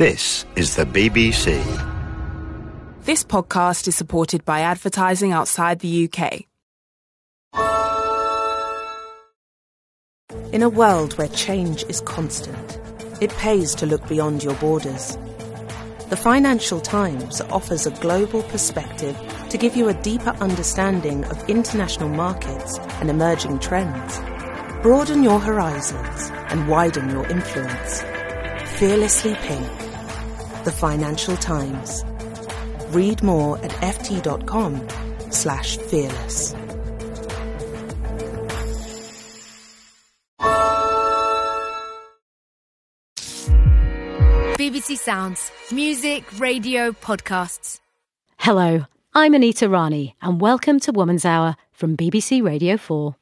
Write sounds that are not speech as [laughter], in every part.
This is the BBC. This podcast is supported by advertising outside the UK. In a world where change is constant, it pays to look beyond your borders. The Financial Times offers a global perspective to give you a deeper understanding of international markets and emerging trends. Broaden your horizons and widen your influence. Fearlessly Pink. The Financial Times. Read more at ft.com slash fearless. BBC Sounds. Music, radio, podcasts. Hello, I'm Anita Rani, and welcome to Woman's Hour from BBC Radio 4.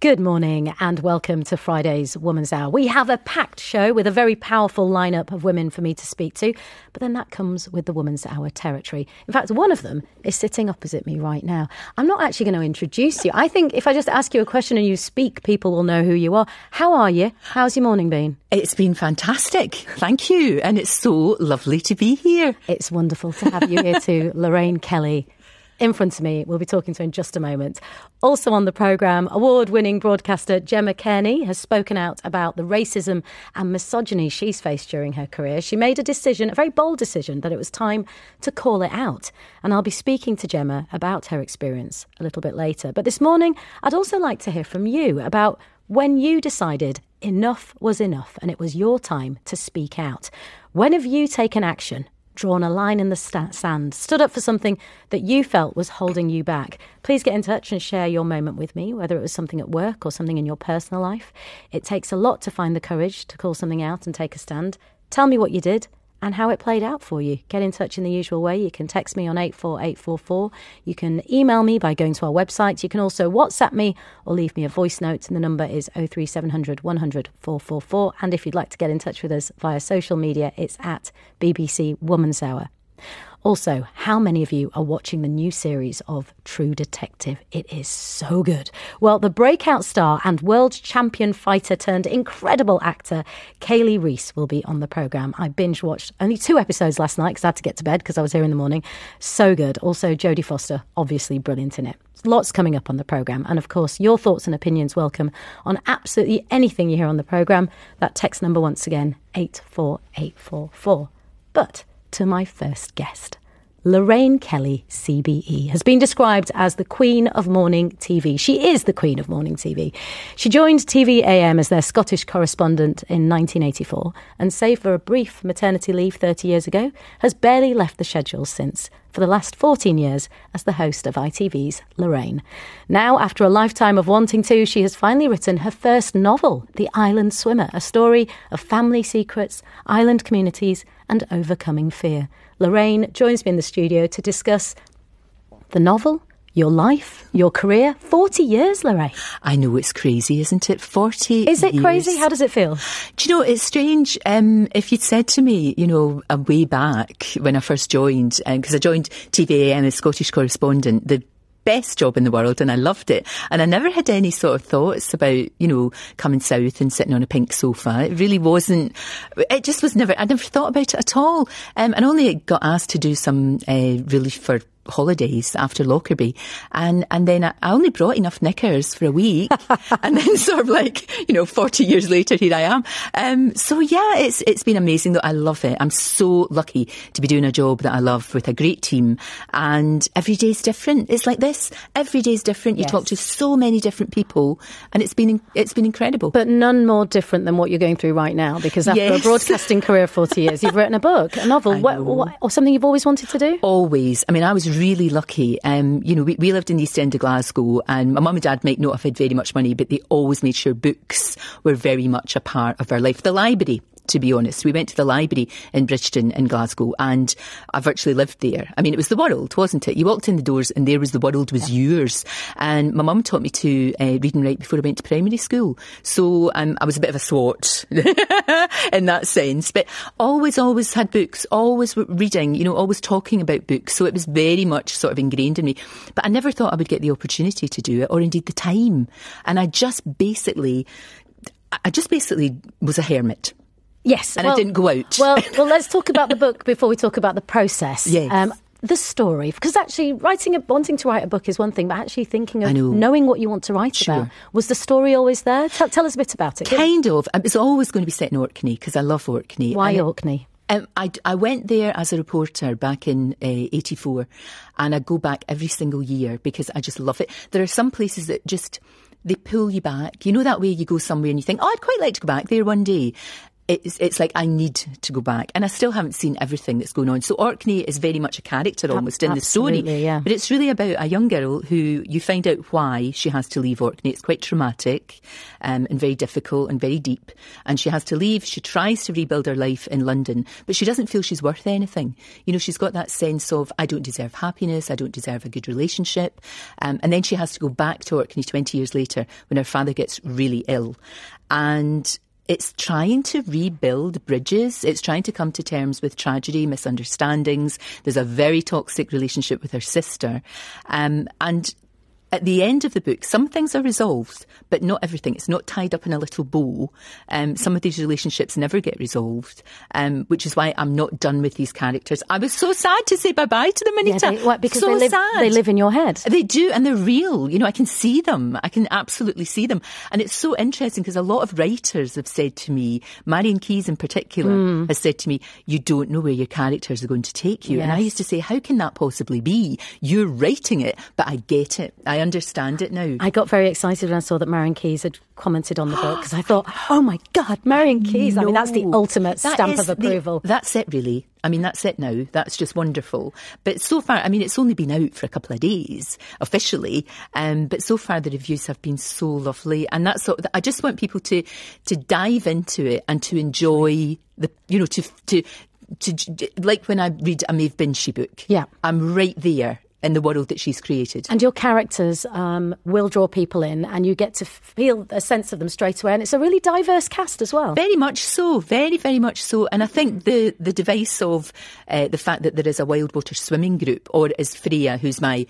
Good morning and welcome to Friday's Woman's Hour. We have a packed show with a very powerful lineup of women for me to speak to, but then that comes with the Woman's Hour territory. In fact, one of them is sitting opposite me right now. I'm not actually going to introduce you. I think if I just ask you a question and you speak, people will know who you are. How are you? How's your morning been? It's been fantastic. Thank you. And it's so lovely to be here. It's wonderful to have you here too, [laughs] Lorraine Kelly in front of me. We'll be talking to in just a moment. Also on the programme, award winning broadcaster Gemma Cairney has spoken out about the racism and misogyny she's faced during her career. She made a decision, a very bold decision, that it was time to call it out. And I'll be speaking to Gemma about her experience a little bit later. But this morning, I'd also like to hear from you about when you decided enough was enough and it was your time to speak out. When have you taken action? Drawn a line in the sand, stood up for something that you felt was holding you back, please get in touch and share your moment with me, whether it was something at work or something in your personal life. It takes a lot to find the courage to call something out and take a stand. Tell me what you did and how it played out for you. Get in touch in the usual way. You can text me on 84844. You can email me by going to our website. You can also WhatsApp me or leave me a voice note. And the number is 03700 100 444. And if you'd like to get in touch with us via social media, it's at BBC Woman's Hour. Also, how many of you are watching the new series of True Detective? It is so good. Well, the breakout star and world champion fighter turned incredible actor Kali Reis will be on the programme. I binge watched only two episodes last night because I had to get to bed because I was here in the morning. So good. Also, Jodie Foster, obviously brilliant in it. Lots coming up on the programme. And of course, your thoughts and opinions welcome on absolutely anything you hear on the programme. That text number once again, 84844. But to my first guest. Lorraine Kelly, CBE, has been described as the Queen of Morning TV. She is the Queen of Morning TV. She joined TV-am as their Scottish correspondent in 1984 and, save for a brief maternity leave 30 years ago, has barely left the schedule since, for the last 14 years as the host of ITV's Lorraine. Now, after a lifetime of wanting to, she has finally written her first novel, The Island Swimmer, a story of family secrets, island communities, and overcoming fear. Lorraine joins me in the studio to discuss the novel, your life, your career. 40 years, Lorraine. I know it's crazy, isn't it? 40 Is it years. crazy? How does it feel? Do you know, it's strange. Um, if you'd said to me, you know, a way back when I first joined, because um, I joined TV-am as Scottish correspondent, the best job in the world and I loved it. And I never had any sort of thoughts about, you know, coming south and sitting on a pink sofa. It really wasn't, it just was never, I never thought about it at all. Um, and only it got asked to do some uh, relief for holidays after Lockerbie. And, and then I only brought enough knickers for a week. [laughs] and then sort of like, you know, 40 years later, here I am. Um, so yeah, it's, it's been amazing though. I love it. I'm so lucky to be doing a job that I love with a great team. And every day's different. It's like this. Every day's different. You Yes. talk to so many different people and it's been, it's been incredible. But none more different than what you're going through right now, because after Yes. a broadcasting career of 40 years, you've written a book, a novel, [laughs] what, what, or something you've always wanted to do? Always. I mean, I was really lucky. Um, you know, we, we lived in the East End of Glasgow and my mum and dad might not have had very much money, but they always made sure books were very much a part of our life. The library. To be honest, we went to the library in Bridgeton in Glasgow and I virtually lived there. I mean, it was the world, wasn't it? You walked in the doors and there was the world was yours. And my mum taught me to uh, read and write before I went to primary school. So um, I was a bit of a swot [laughs] in that sense. But always, always had books, always reading, you know, always talking about books. So it was very much sort of ingrained in me. But I never thought I would get the opportunity to do it or indeed the time. And I just basically, I just basically was a hermit. Yes, and I well- didn't go out. Well, [laughs] well, let's talk about the book before we talk about the process. Yes. the story, because actually writing, a, wanting to write a book is one thing, but actually thinking of know. knowing what you want to write Sure. about was the story always there. Tell, tell us a bit about it. kind of. Um, It's always going to be set in Orkney because I love Orkney. Why it- Orkney? Um, I, I went there as a reporter back in uh, 84 and I go back every single year because I just love it. There are some places that just, they pull you back. You know that way you go somewhere and you think, oh, I'd quite like to go back there one day. It's, it's like I need to go back, and I still haven't seen everything that's going on. So Orkney is very much a character almost in the story, yeah. but it's really about a young girl who you find out why she has to leave Orkney. It's quite traumatic um, and very difficult and very deep. And she has to leave. She tries to rebuild her life in London, but she doesn't feel she's worth anything. You know, she's got that sense of, I don't deserve happiness, I don't deserve a good relationship. Um, and then she has to go back to Orkney 20 years later when her father gets really ill. And it's trying to rebuild bridges. It's trying to come to terms with tragedy, misunderstandings. There's a very toxic relationship with her sister. Um, and at the end of the book, some things are resolved, but not everything. It's not tied up in a little bow. Um, some of these relationships never get resolved, um, which is why I'm not done with these characters. I was so sad to say bye bye to them, Yeah, they, what, because so they live, sad. they live in your head. They do, and they're real. You know, I can see them. I can absolutely see them. And it's so interesting because a lot of writers have said to me, Marian Keyes in particular, Hmm. has said to me, you don't know where your characters are going to take you. And I used to say, how can that possibly be? You're writing it, but I get it. I understand it now. I got very excited when I saw that Marian Keyes had commented on the book [gasps] because I thought, oh my God, Marian Keyes. I mean, that's the ultimate That stamp of the- approval. that's it, really. I mean, that's it now. That's just wonderful. But so far, I mean, it's only been out for a couple of days officially, um, but so far the reviews have been so lovely, and that's of, I just want people to to dive into it and to enjoy the, you know, to to. To, like when I read a Maeve Binchy book, Yeah. I'm right there in the world that she's created. And your characters um, will draw people in, and you get to feel a sense of them straight away. And it's a really diverse cast as well. Very much so, very, very much so. And I think the, the device of uh, the fact that there is a wild water swimming group, or as Freya, who's my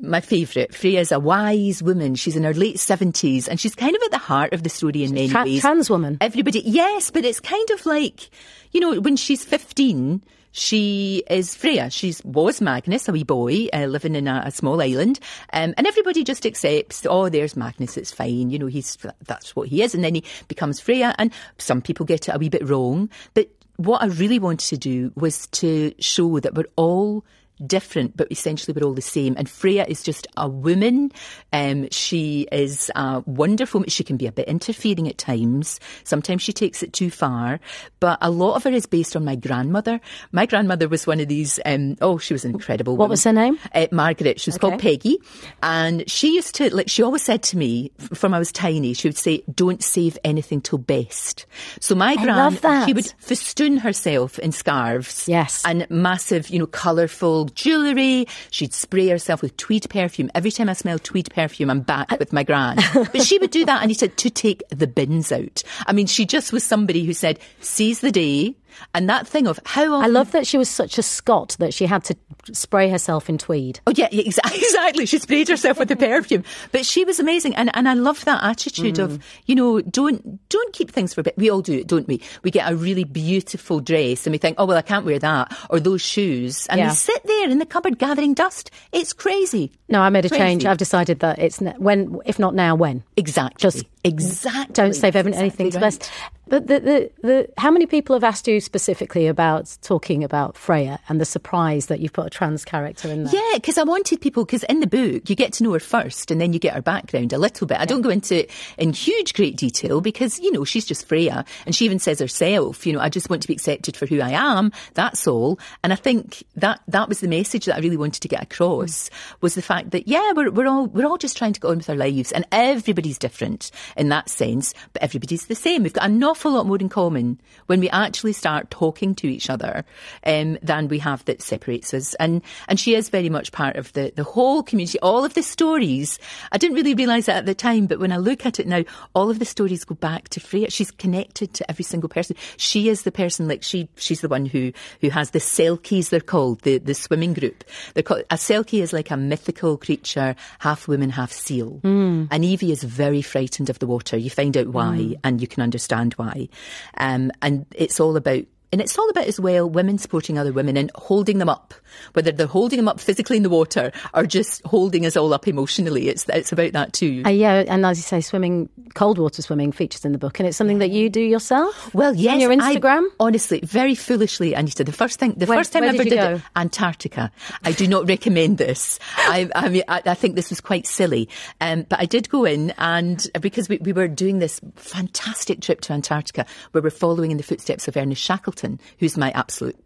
my favourite. Freya's a wise woman. She's in her late seventies, and she's kind of at the heart of the story in many Tra- ways. trans woman. Everybody, yes, but it's kind of like, you know, when she's 15, she is Freya. She's was Magnus, a wee boy uh, living in a, a small island, um, and everybody just accepts. Oh, there's Magnus. It's fine. You know, he's that's what he is, and then he becomes Freya. And some people get it a wee bit wrong, but what I really wanted to do was to show that we're all different, but essentially we're all the same. And Freya is just a woman. Um, she is uh, wonderful. She can be a bit interfering at times. Sometimes she takes it too far. But a lot of her is based on my grandmother. My grandmother was one of these. Um, oh, she was an incredible. What woman. was her name? Uh, Margaret. She was called Peggy, and she used to like. She always said to me, from I was tiny, she would say, "Don't save anything till best." So my gran, that. she would festoon herself in scarves, Yes. and massive, you know, colourful jewellery. She'd spray herself with tweed perfume. Every time I smell tweed perfume, I'm back with my gran. [laughs] but she would do that, and he said to take the bins out. I mean, she just was somebody who said, "Seize the day." And that thing of how I love that she was such a Scot that she had to spray herself in tweed. Oh yeah, yeah, [laughs] exactly. She sprayed herself with the perfume, but she was amazing, and and I love that attitude Mm. of you know don't don't keep things for a bit. We all do it, don't we? We get a really beautiful dress and we think, oh well, I can't wear that or those shoes, and Yeah. they sit there in the cupboard gathering dust. It's crazy. No, I made a Crazy. change. I've decided that it's when, if not now, when. Exactly. Just exactly. Don't save That's anything to exactly best. But the, the, the, how many people have asked you specifically about talking about Freya and the surprise that you've put a trans character in there? Yeah, because I wanted people, because in the book, you get to know her first and then you get her background a little bit. I don't go into it in huge, great detail because, you know, she's just Freya. And she even says herself, you know, I just want to be accepted for who I am. That's all. And I think that, that was the message that I really wanted to get across mm. was the fact that, yeah, we're, we're all, we're all just trying to go on with our lives and everybody's different in that sense, but everybody's the same. We've got an awful lot more in common when we actually start talking to each other um, than we have that separates us. And and she is very much part of the, the whole community. All of the stories, I didn't really realise that at the time, but when I look at it now, all of the stories go back to Freya. She's connected to every single person. She is the person, like she she's the one who who has the Selkies, they're called, the, the swimming group. They're called, a Selkie is like a mythical creature, half woman, half seal. And Evie is very frightened of the the water. You find out why, Mm. and you can understand why. Um, and it's all about and it's all about as well women supporting other women and holding them up, whether they're holding them up physically in the water or just holding us all up emotionally. It's it's about that too. Uh, yeah, and as you say, swimming, cold water swimming features in the book, and it's something that you do yourself. Well, yes, on your I- Instagram. honestly, very foolishly, Anita. The first thing, the first time I ever you did it, Antarctica. I do not [laughs] recommend this. I, I mean, I, I think this was quite silly. Um, but I did go in, and because we, we were doing this fantastic trip to Antarctica, where we're following in the footsteps of Ernest Shackleton, who's my absolute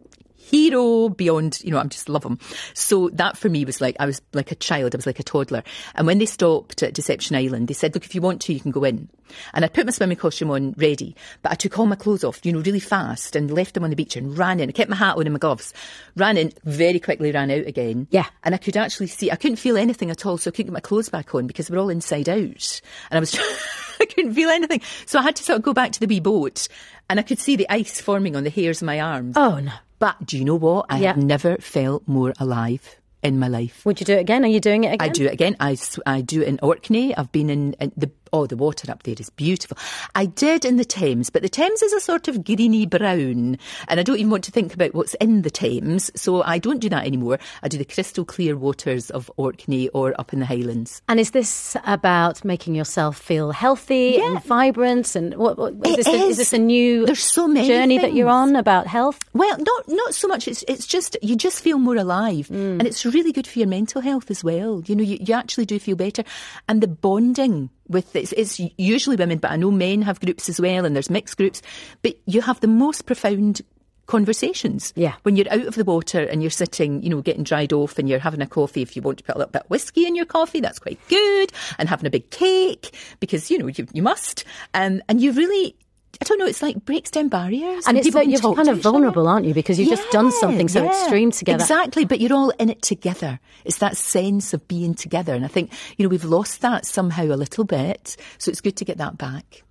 hero beyond, you know, I just love him. So that for me was like, I was like a child, I was like a toddler. And when they stopped at Deception Island, they said, look, if you want to, you can go in. And I put my swimming costume on ready, but I took all my clothes off, you know, really fast and left them on the beach and ran in. I kept my hat on and my gloves, ran in, very quickly ran out again. Yeah. And I could actually see, I couldn't feel anything at all, so I couldn't get my clothes back on because they were all inside out. And I was, [laughs] [laughs] I couldn't feel anything. So I had to sort of go back to the wee boat and I could see the ice forming on the hairs of my arms. Oh no! But do you know what? I Yeah. have never felt more alive in my life. Would you do it again? Are you doing it again? I do it again. I do it in Orkney. I've been in, in the oh the water up there is beautiful. I did in the Thames, but the Thames is a sort of greeny brown, and I don't even want to think about what's in the Thames, so I don't do that anymore. I do the crystal clear waters of Orkney or up in the Highlands. And is this about making yourself feel healthy and vibrant? And what, what is, this a, is is. this a new There's so many journey that you're on about health? Well, not not so much. It's it's just you just feel more alive, mm. and it's really good for your mental health as well. You know, you, you actually do feel better, and the bonding with it's, it's usually women, but I know men have groups as well, and there's mixed groups. But you have the most profound conversations. Yeah. When you're out of the water and you're sitting, you know, getting dried off, and you're having a coffee. If you want to put a little bit of whiskey in your coffee, that's quite good, and having a big cake because you know you you must, um, and you really. I don't know. It's like breaks down barriers, And it's people can you're kind of vulnerable, aren't you? Because you've just done something so Yeah, extreme together. Exactly, but you're all in it together. It's that sense of being together. And I think, you know, we've lost that somehow a little bit. So it's good to get that back.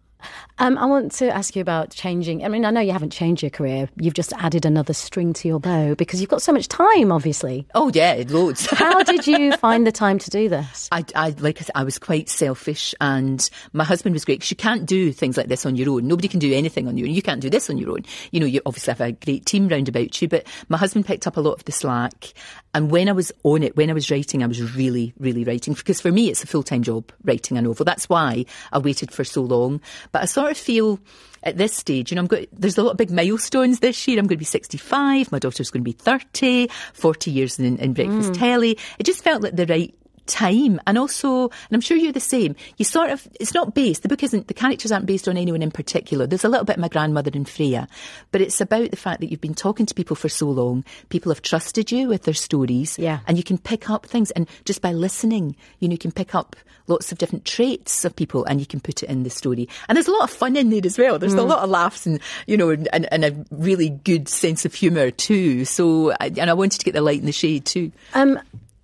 Um, I want to ask you about changing. I mean, I know you haven't changed your career. You've just added another string to your bow because you've got so much time, obviously. Oh, yeah, loads. [laughs] How did you [laughs] find the time to do this? I, I like I said, I was quite selfish, and my husband was great because you can't do things like this on your own. Nobody can do anything on your own. You can't do this on your own. You know, you obviously have a great team round about you, but my husband picked up a lot of the slack. And when I was on it, when I was writing, I was really, really writing because for me, it's a full time job writing a novel. That's why I waited for so long. But I sort of feel at this stage, you know, I'm going, there's a lot of big milestones this year. I'm going to be 65. My daughter's going to be 30, 40 years in, in breakfast mm. telly. It just felt like the right time. And also and i'm sure you're the same you sort of it's not based the book isn't the characters aren't based on anyone in particular. There's a little bit of my grandmother and freya but it's about the fact that you've been talking to people for so long people have trusted you with their stories Yeah. and you can pick up things. And just by listening you know you can pick up lots of different traits of people and you can put it in the story. And there's a lot of fun in there as well. There's a lot of laughs and you know and, and, and a really good sense of humour too. So and i wanted to get the light in the shade too. Um,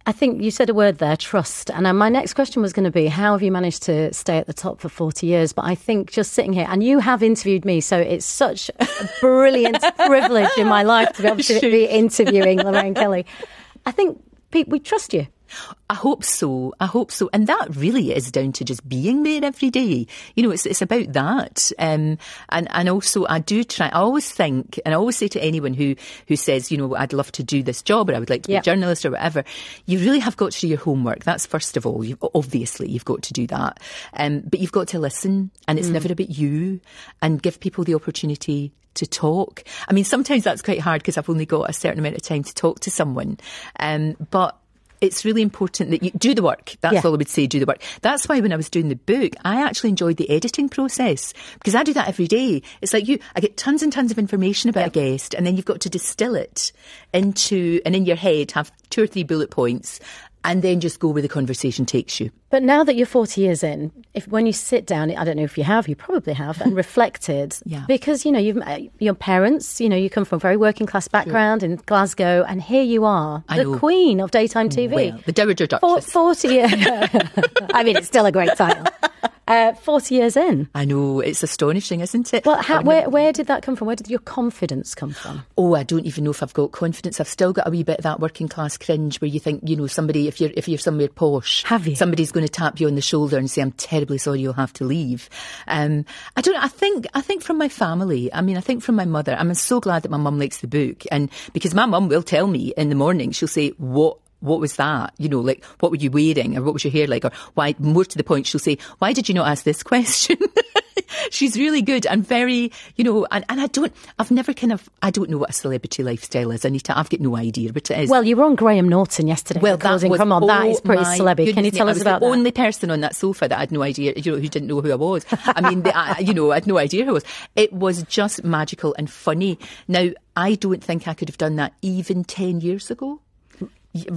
I think you said a word there, trust. And uh, my next question was going to be, how have you managed to stay at the top for 40 years? But I think just sitting here, and you have interviewed me, so it's such a brilliant [laughs] privilege in my life to be able to be interviewing Lorraine Kelly. I think, Pete, we trust you. I hope so. I hope so. And that really is down to just being there every day. You know, it's, it's about that. Um, and, and also I do try, I always think, and I always say to anyone who, who says, you know, I'd love to do this job or I would like to be a journalist or whatever, you really have got to do your homework. That's first of all. You, obviously, you've got to do that. Um, but you've got to listen and it's never about you and give people the opportunity to talk. I mean, sometimes that's quite hard because I've only got a certain amount of time to talk to someone. Um, but it's really important that you do the work. That's Yeah. all I would say, do the work. That's why when I was doing the book, I actually enjoyed the editing process because I do that every day. It's like you, I get tons and tons of information about a guest and then you've got to distill it into, and in your head have two or three bullet points and then just go where the conversation takes you. But now that you're 40 years in, if when you sit down, I don't know if you have, you probably have, and [laughs] reflected, Yeah. because you know you've uh, your parents, you know, you come from a very working class background in Glasgow, and here you are, I the know. queen of daytime TV. Well, the Dowager Duchess. 40 years. [laughs] [laughs] I mean, it's still a great title. Uh, Forty years in. I know it's astonishing, isn't it? Well, how, where where did that come from? Where did your confidence come from? Oh, I don't even know if I've got confidence. I've still got a wee bit of that working class cringe where you think, you know, somebody if you're if you're somewhere posh, Have you? Somebody's going to tap you on the shoulder and say, "I'm terribly sorry, you'll have to leave." Um, I don't. know, I think I think from my family. I mean, I think from my mother. I'm so glad that my mum likes the book, and because my mum will tell me in the morning, she'll say, "What." What was that? You know, like, what were you wearing or what was your hair like? Or why, more to the point, she'll say, why did you not ask this [laughs] question? [laughs] She's really good and very, you know, and, and I don't, I've never kind of, I don't know what a celebrity lifestyle is, Anita. I've got no idea what it is. Well, you were on Graham Norton yesterday. Well, Closing. was, Come on, that oh is pretty celebby. Can you tell me, us I was about the that? only person on that sofa that I had no idea, you know, who didn't know who I was. I mean, the, I, you know, I had no idea who I was. It was just magical and funny. Now, I don't think I could have done that even 10 years ago.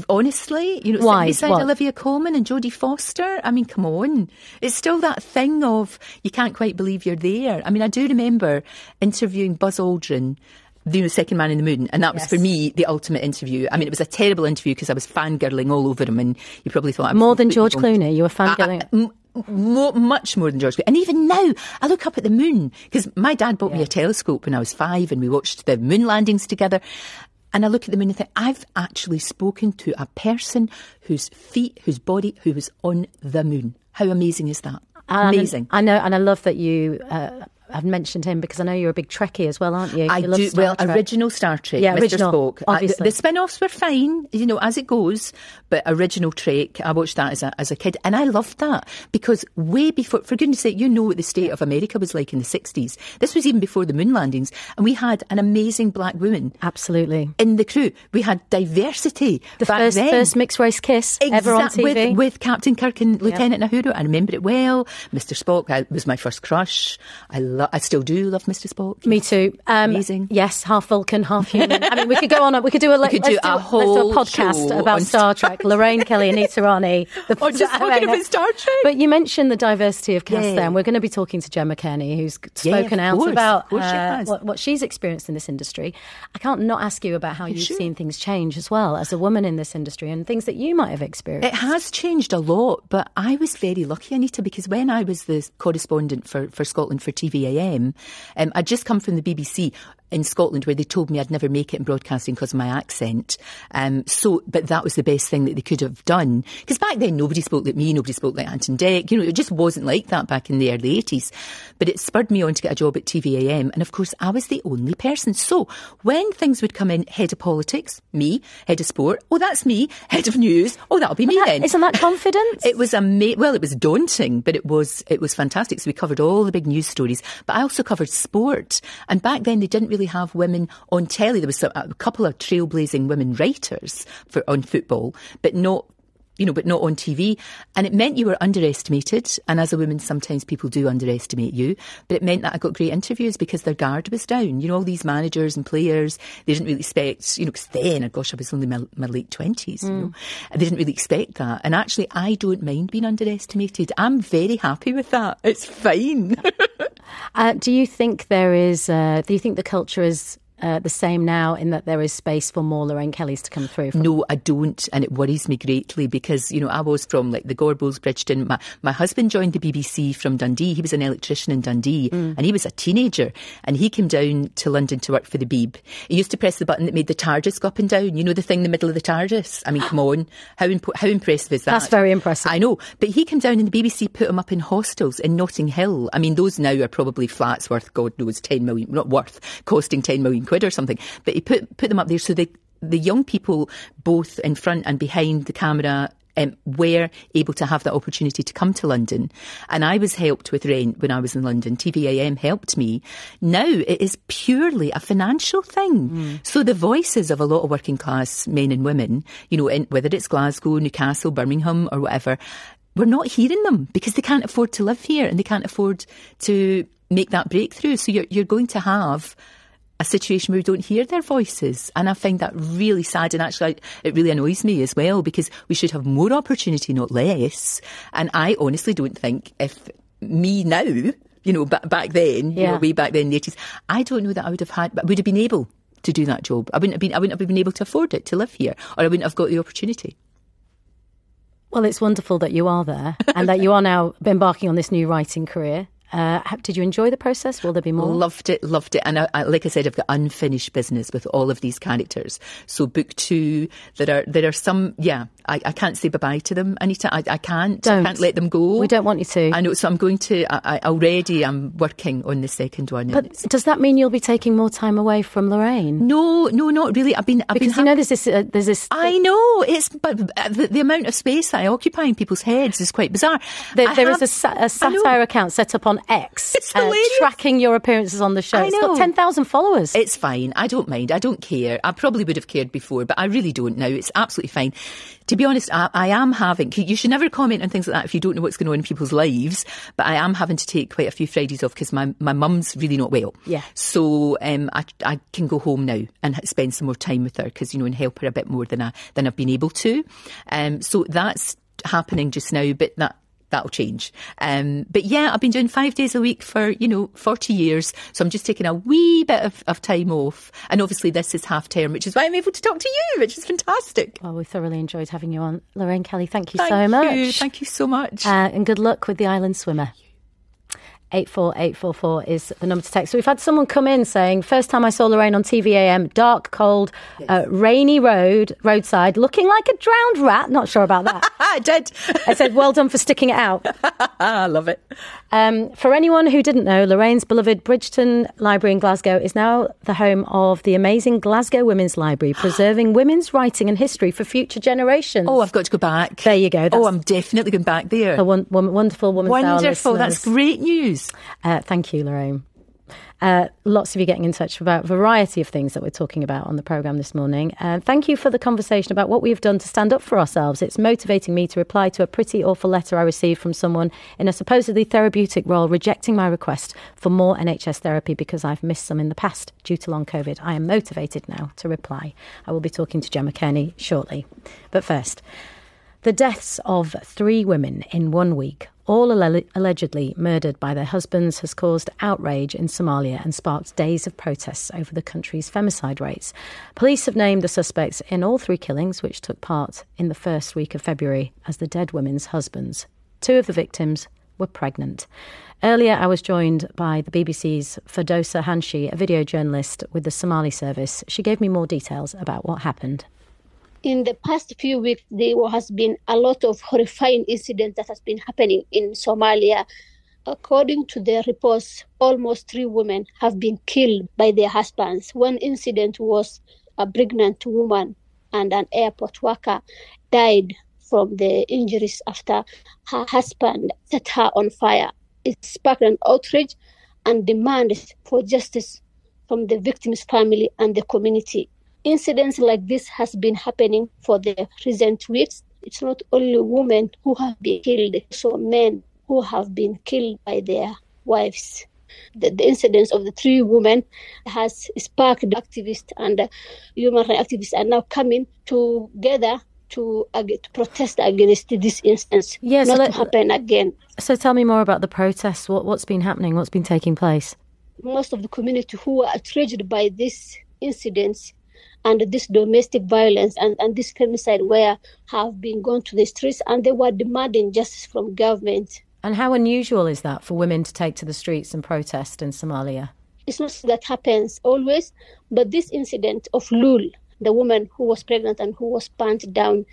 Honestly, you know, Why? beside What? Olivia Colman and Jodie Foster. I mean, come on. It's still that thing of you can't quite believe you're there. I mean, I do remember interviewing Buzz Aldrin, you know, Second Man in the Moon, and that was Yes. for me the ultimate interview. I mean, it was a terrible interview because I was fangirling all over him, and you probably thought I was More than George Clooney. You were I- I- fangirling. Uh, uh, m- More, much more than George Clooney. And even now, I look up at the moon because my dad bought me a telescope when I was five and we watched the moon landings together. And I look at the moon and think, I've actually spoken to a person whose feet, whose body, who was on the moon. How amazing is that? And amazing. I know, and I love that you uh, have mentioned him because I know you're a big Trekkie as well, aren't you? I You do. Star Well, Trek. original Star Trek, Yeah, Mr. original, Spock. Obviously. the, the spin-offs were fine, you know, as it goes. But original Trek, I watched that as a as a kid, and I loved that because way before, for goodness' sake, you know what the state of America was like in the sixties. This was even before the moon landings, and we had an amazing black woman Absolutely. in the crew. We had diversity. The first then. first mixed race kiss ever on TV. With, with Captain Kirk and Lieutenant Uhura. I remember it well. Mr. Spock I, was my first crush. I, lo- I still do love Mr. Spock. Me too. Um, Amazing. Yes, half Vulcan, half human. I mean, we could go on. We could do a. We could do a whole do a podcast about Star Trek. Lorraine Kelly, Anita Rani. [laughs] The, Oh, just talking about Star Trek. But you mentioned the diversity of cast. Yeah. There, and we're going to be talking to Gemma Cairney, who's spoken of out course, about uh, what, what she's experienced in this industry. I can't not ask you about how you've sure. seen things change as well as a woman in this industry and things that you might have experienced. It has changed a lot, but I was very lucky, Anita, because when I was the correspondent for, for Scotland for TV-am, um, I'd just come from the BBC in Scotland where they told me I'd never make it in broadcasting because of my accent. Um, so, but that was the best thing that they could have done. Because back then nobody spoke like me, nobody spoke like Ant and Dec. You know, it just wasn't like that back in the early 80s. But it spurred me on to get a job at TV-am. And of course, I was the only person. So when things would come in, head of politics, me, head of sport, oh, that's me, head of news, oh, that'll be me That- then. Isn't that confidence? [laughs] It was ama- well, it was daunting, but it was it was fantastic. So we covered all the big news stories, but I also covered sport. And back then, they didn't really have women on telly. There was a couple of trailblazing women writers for on football, but not. You know, but not on TV. And it meant you were underestimated. And as a woman, sometimes people do underestimate you. But it meant that I got great interviews because their guard was down. You know, all these managers and players, they didn't really expect, you know, because then, oh gosh, I was only my, my late 20s, you know, they didn't really expect that. And actually, I don't mind being underestimated. I'm very happy with that. It's fine. [laughs] Uh, do you think there is? Uh, do you think the culture is uh, the same now in that there is space for more Lorraine Kellys to come through? From? No, I don't, and it worries me greatly because you know I was from like the Gorbals, Bridgeton. My my husband joined the BBC from Dundee. He was an electrician in Dundee, and he was a teenager, and he came down to London to work for the Beeb. He used to press the button that made the TARDIS go up and down. You know the thing in the middle of the TARDIS. I mean, [gasps] come on, how imp- how impressive is that? That's very impressive. I know, but he came down and the BBC put him up in hostels in Notting Hill. I mean, those now are probably flats worth God knows ten million, not worth, costing ten million quid or something. But he put put them up there so they the young people, both in front and behind the camera, um, were able to have that opportunity to come to London. And I was helped with rent when I was in London. TV-am helped me. Now it is purely a financial thing. So the voices of a lot of working class men and women, you know, in, whether it's Glasgow, Newcastle, Birmingham, or whatever, we're not hearing them because they can't afford to live here and they can't afford to make that breakthrough. So you're, you're going to have a situation where we don't hear their voices. And I find that really sad. And actually, it really annoys me as well because we should have more opportunity, not less. And I honestly don't think if me now, you know, ba- back then, you Yeah. know, way back then in the 80s, I don't know that I would have had, but would have been able to do that job. I wouldn't have been, I wouldn't have been able to afford it to live here or I wouldn't have got the opportunity. Well, it's wonderful that you are there and that you are now [laughs] embarking on this new writing career. Uh, did you enjoy the process? Will there be more? Loved it, loved it. And I, I, like I said, I've got unfinished business with all of these characters. So book two, there are there are some. Yeah, I, I can't say bye bye to them, Anita. I, I can't. Don't. I can't let them go. We don't want you to. I know. So I'm going to. I, I already. I'm working on the second one. But does that mean you'll be taking more time away from Lorraine? No, no, not really. I've been. I've because been you know there's this. Uh, there's this. I know it's, but the, the, amount of space that I occupy in people's heads is quite bizarre. There, there have, is a, a satire account set up on X. [laughs] It's uh, tracking your appearances on the show. I It's know. got 10,000 followers. It's fine. I don't mind. I don't care. I probably would have cared before, but I really don't now. It's absolutely fine. To be honest, I, I am having, you should never comment on things like that if you don't know what's going on in people's lives, but I am having to take quite a few Fridays off because my, my mum's really not well. Yeah. So um, I, I can go home now and spend some more time with her because, you know, and help her a bit more than, I, than I've been able to. Um, so that's happening just now, but that that'll change. Um, but yeah, I've been doing five days a week for, you know, 40 years. So I'm just taking a wee bit of, of time off. And obviously this is half term, which is why I'm able to talk to you, which is fantastic. Well, we thoroughly enjoyed having you on. Lorraine Kelly, thank you Thank so much. you. Thank you so much. Uh, and good luck with the island swimmer. 84844 is the number to text. So we've had someone come in saying, first time I saw Lorraine on TV-am, dark, cold, uh, rainy road, roadside, looking like a drowned rat. Not sure about that. [laughs] I did. I said, well done for sticking it out. [laughs] I love it. Um, for anyone who didn't know, Lorraine's beloved Bridgeton Library in Glasgow is now the home of the amazing Glasgow Women's Library, [gasps] preserving women's writing and history for future generations. Oh, I've got to go back. There you go. That's oh, I'm definitely going back there. a won- won- wonderful woman. Wonderful. That's great news. Uh, thank you, Lorraine. Uh, lots of you getting in touch about a variety of things that we're talking about on the programme this morning. Uh, thank you for the conversation about what we've done to stand up for ourselves. It's motivating me to reply to a pretty awful letter I received from someone in a supposedly therapeutic role rejecting my request for more NHS therapy because I've missed some in the past due to long COVID. I am motivated now to reply. I will be talking to Gemma Cairney shortly. But first, the deaths of three women in one week, all alle- allegedly murdered by their husbands, has caused outrage in Somalia and sparked days of protests over the country's femicide rates. Police have named the suspects in all three killings, which took part in the first week of February, as the dead women's husbands. Two of the victims were pregnant. Earlier, I was joined by the BBC's Fadosa Hanshi, a video journalist with the Somali service. She gave me more details about what happened in the past few weeks, there has been a lot of horrifying incidents that has been happening in Somalia. According to the reports, almost three women have been killed by their husbands. One incident was a pregnant woman and an airport worker died from the injuries after her husband set her on fire. It sparked an outrage and demand for justice from the victim's family and the community incidents like this has been happening for the recent weeks. It's not only women who have been killed, so men who have been killed by their wives. The, the incidents of the three women has sparked activists and human rights activists are now coming together to, uh, to protest against this instance Yeah, so not let- to happen again. So tell me more about the protests. What, what's been happening? What's been taking place? most of the community who are outraged by these incidents and this domestic violence and, and this femicide where have been gone to the streets and they were demanding justice from government. And how unusual is that for women to take to the streets and protest in Somalia? It's not that happens always, but this incident of Lul, the woman who was pregnant and who was burnt down,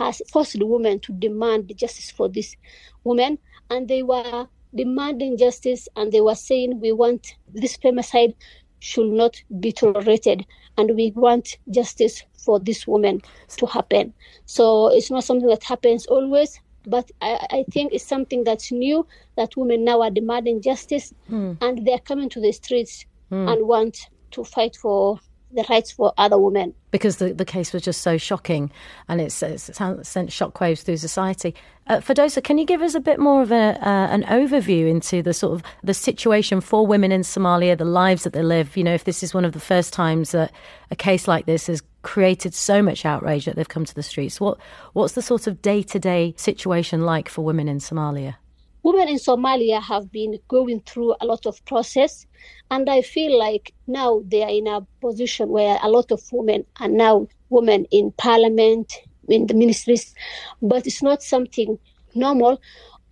has forced the women to demand justice for this woman. And they were demanding justice and they were saying, we want this femicide should not be tolerated and we want justice for this woman to happen. So it's not something that happens always, but I, I think it's something that's new that women now are demanding justice hmm. and they're coming to the streets hmm. and want to fight for the rights for other women. Because the, the case was just so shocking and it's, it's sent shockwaves through society. Uh, can you give us a bit more of a, uh, an overview into the sort of the situation for women in Somalia, the lives that they live? You know, if this is one of the first times that a case like this has created so much outrage that they've come to the streets, what what's the sort of day to day situation like for women in Somalia? Women in Somalia have been going through a lot of process, and I feel like now they are in a position where a lot of women are now women in parliament, in the ministries, but it's not something normal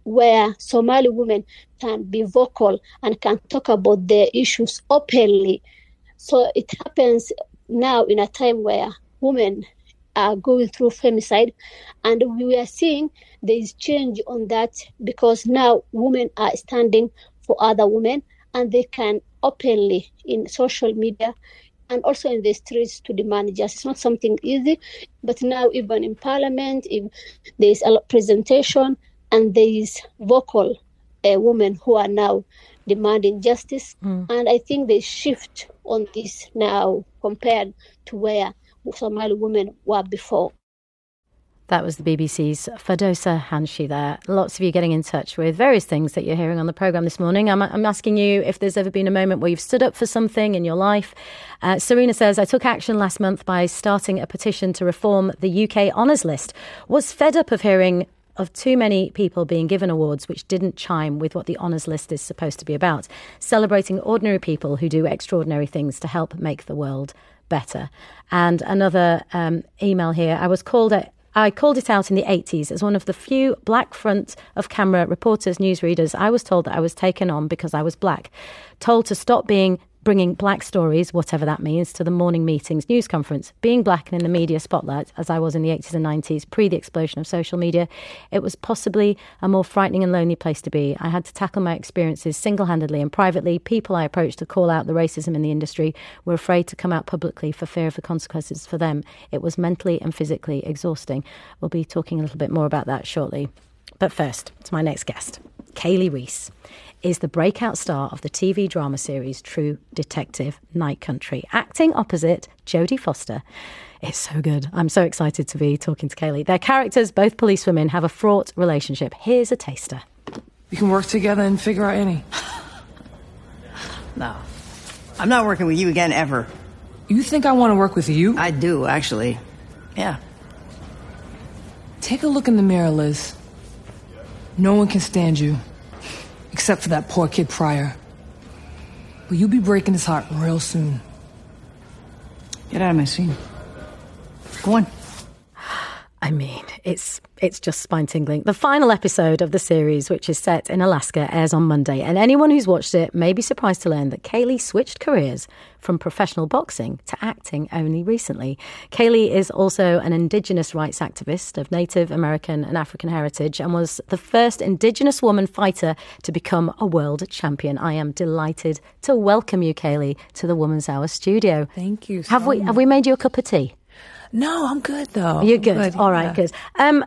where Somali women can be vocal and can talk about their issues openly. So it happens now in a time where women are going through femicide, and we are seeing there is change on that because now women are standing for other women and they can openly in social media and also in the streets to demand justice. It's not something easy, but now even in parliament, if there is a presentation and there is vocal uh, women who are now demanding justice, mm. and I think they shift on this now compared to where Somali women were before. That was the BBC's Fadosa Hanshi there. Lots of you getting in touch with various things that you're hearing on the programme this morning. I'm, I'm, asking you if there's ever been a moment where you've stood up for something in your life. Uh, Serena says, I took action last month by starting a petition to reform the UK honours list. Was fed up of hearing of too many people being given awards which didn't chime with what the honours list is supposed to be about, celebrating ordinary people who do extraordinary things to help make the world better. And another um, email here I was called at I called it out in the 80s as one of the few black front of camera reporters, newsreaders. I was told that I was taken on because I was black, told to stop being bringing black stories, whatever that means, to the morning meetings news conference. Being black and in the media spotlight, as I was in the 80s and 90s, pre the explosion of social media, it was possibly a more frightening and lonely place to be. I had to tackle my experiences single handedly and privately. People I approached to call out the racism in the industry were afraid to come out publicly for fear of the consequences for them. It was mentally and physically exhausting. We'll be talking a little bit more about that shortly. But first, to my next guest, Kali Reis is the breakout star of the TV drama series True Detective Night Country, acting opposite Jodie Foster. It's so good. I'm so excited to be talking to Kali. Their characters, both policewomen, have a fraught relationship. Here's a taster. We can work together and figure out any. no. I'm not working with you again ever. You think I want to work with you? I do, actually. Yeah. Take a look in the mirror, Liz. No one can stand you. Except for that poor kid Prior. But you'll be breaking his heart real soon. Get out of my scene. Go on. I mean, it's it's just spine tingling. The final episode of the series, which is set in Alaska, airs on Monday, and anyone who's watched it may be surprised to learn that Kali switched careers from professional boxing to acting only recently. Kali is also an Indigenous rights activist of Native American and African heritage and was the first Indigenous woman fighter to become a world champion. I am delighted to welcome you, Kali, to the Woman's Hour studio. Thank you. So have we have we made you a cup of tea? No, I'm good though. You're good. good. All right, yeah. good. Um,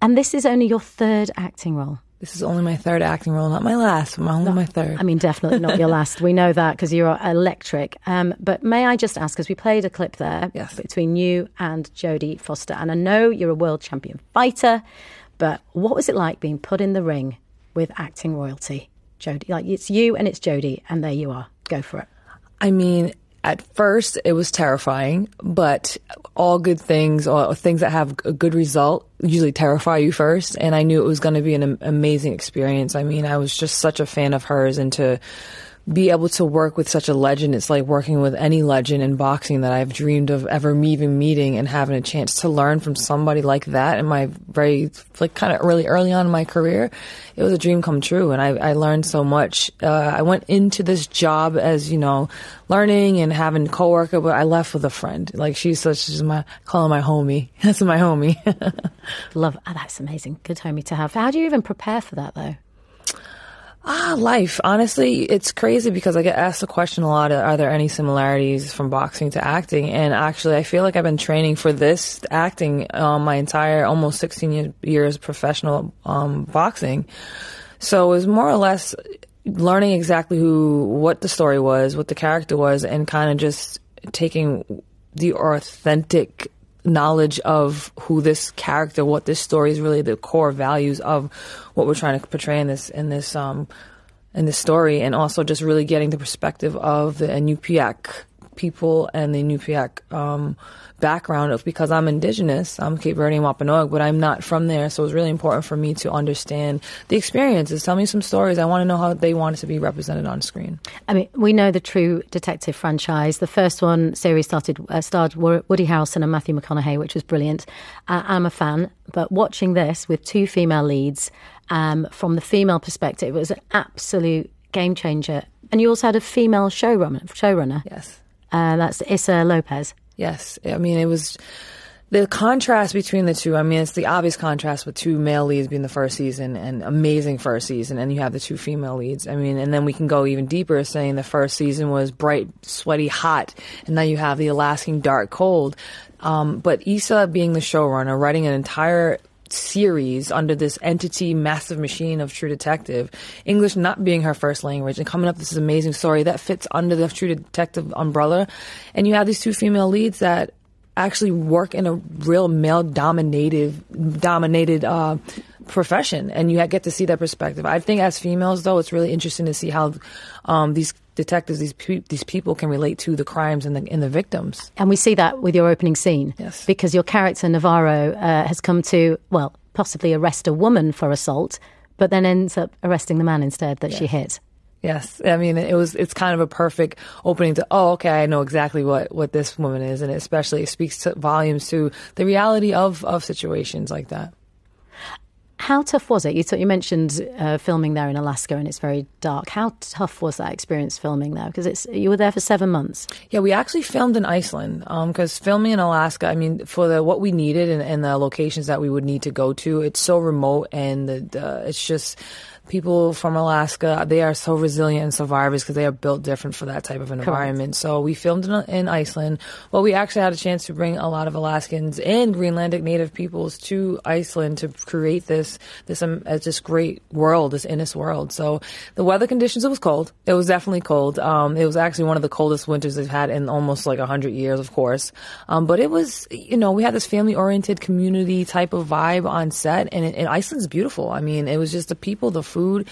and this is only your third acting role. This is only my third acting role, not my last. only no, my third. I mean, definitely not your last. We know that because you're electric. Um, but may I just ask, because we played a clip there yes. between you and Jodie Foster, and I know you're a world champion fighter, but what was it like being put in the ring with acting royalty, Jodie? Like it's you and it's Jodie, and there you are. Go for it. I mean, at first it was terrifying, but all good things or things that have a good result usually terrify you first. And I knew it was going to be an amazing experience. I mean, I was just such a fan of hers and to be able to work with such a legend. It's like working with any legend in boxing that I've dreamed of ever even meeting and having a chance to learn from somebody like that in my very, like kind of really early on in my career. It was a dream come true and I, I learned so much. Uh, I went into this job as, you know, learning and having a coworker, but I left with a friend. Like she's such, she's my, call her my homie. [laughs] That's my homie. [laughs] Love, oh, that's amazing. Good homie to have. How do you even prepare for that though? Ah, life. Honestly, it's crazy because I get asked the question a lot are there any similarities from boxing to acting? And actually, I feel like I've been training for this acting um, my entire almost 16 years professional um, boxing. So it was more or less learning exactly who, what the story was, what the character was, and kind of just taking the authentic knowledge of who this character, what this story is really the core values of what we're trying to portray in this in this um in this story, and also just really getting the perspective of the Inupiaq people and the Inupiaq um, background of because I'm indigenous, I'm Cape Verdean Wampanoag, but I'm not from there. So it's really important for me to understand the experiences. Tell me some stories. I want to know how they wanted to be represented on screen. I mean, we know the True Detective franchise. The first one series started uh, starred Woody Harrelson and Matthew McConaughey, which was brilliant. Uh, I'm a fan, but watching this with two female leads um, from the female perspective, it was an absolute game changer. And you also had a female showrunner. Showrunner. Yes. Uh, that's Issa Lopez. Yes. I mean, it was the contrast between the two. I mean, it's the obvious contrast with two male leads being the first season and amazing first season, and you have the two female leads. I mean, and then we can go even deeper, saying the first season was bright, sweaty, hot, and now you have the Alaskan dark, cold. Um, but Issa being the showrunner, writing an entire series under this entity, massive machine of True Detective, English not being her first language, and coming up this amazing story that fits under the True Detective umbrella. And you have these two female leads that actually work in a real male dominated dominated uh, profession, and you get to see that perspective. I think as females, though, it's really interesting to see how um, these detectives, these pe- these people can relate to the crimes and the and the victims. And we see that with your opening scene, yes, because your character Navarro uh, has come to well, possibly arrest a woman for assault, but then ends up arresting the man instead that yes. she hit. Yes, I mean it was. It's kind of a perfect opening to. Oh, okay, I know exactly what what this woman is, and especially it speaks to volumes to the reality of of situations like that. How tough was it? You, you mentioned uh, filming there in Alaska, and it's very dark. How tough was that experience filming there? Because it's you were there for seven months. Yeah, we actually filmed in Iceland. Because um, filming in Alaska, I mean, for the what we needed and, and, the locations that we would need to go to, it's so remote, and the, the, it's just people from Alaska, they are so resilient and survivors because they are built different for that type of an environment. So we filmed in, in Iceland. Well, we actually had a chance to bring a lot of Alaskans and Greenlandic native peoples to Iceland to create this this um, just great world, this Ennis world. So the weather conditions, it was cold. It was definitely cold. Um, it was actually one of the coldest winters they've had in almost like a hundred years, of course. Um, but it was, you know, we had this family oriented community type of vibe on set, and, it, and Iceland's beautiful. I mean, it was just the people, the food food.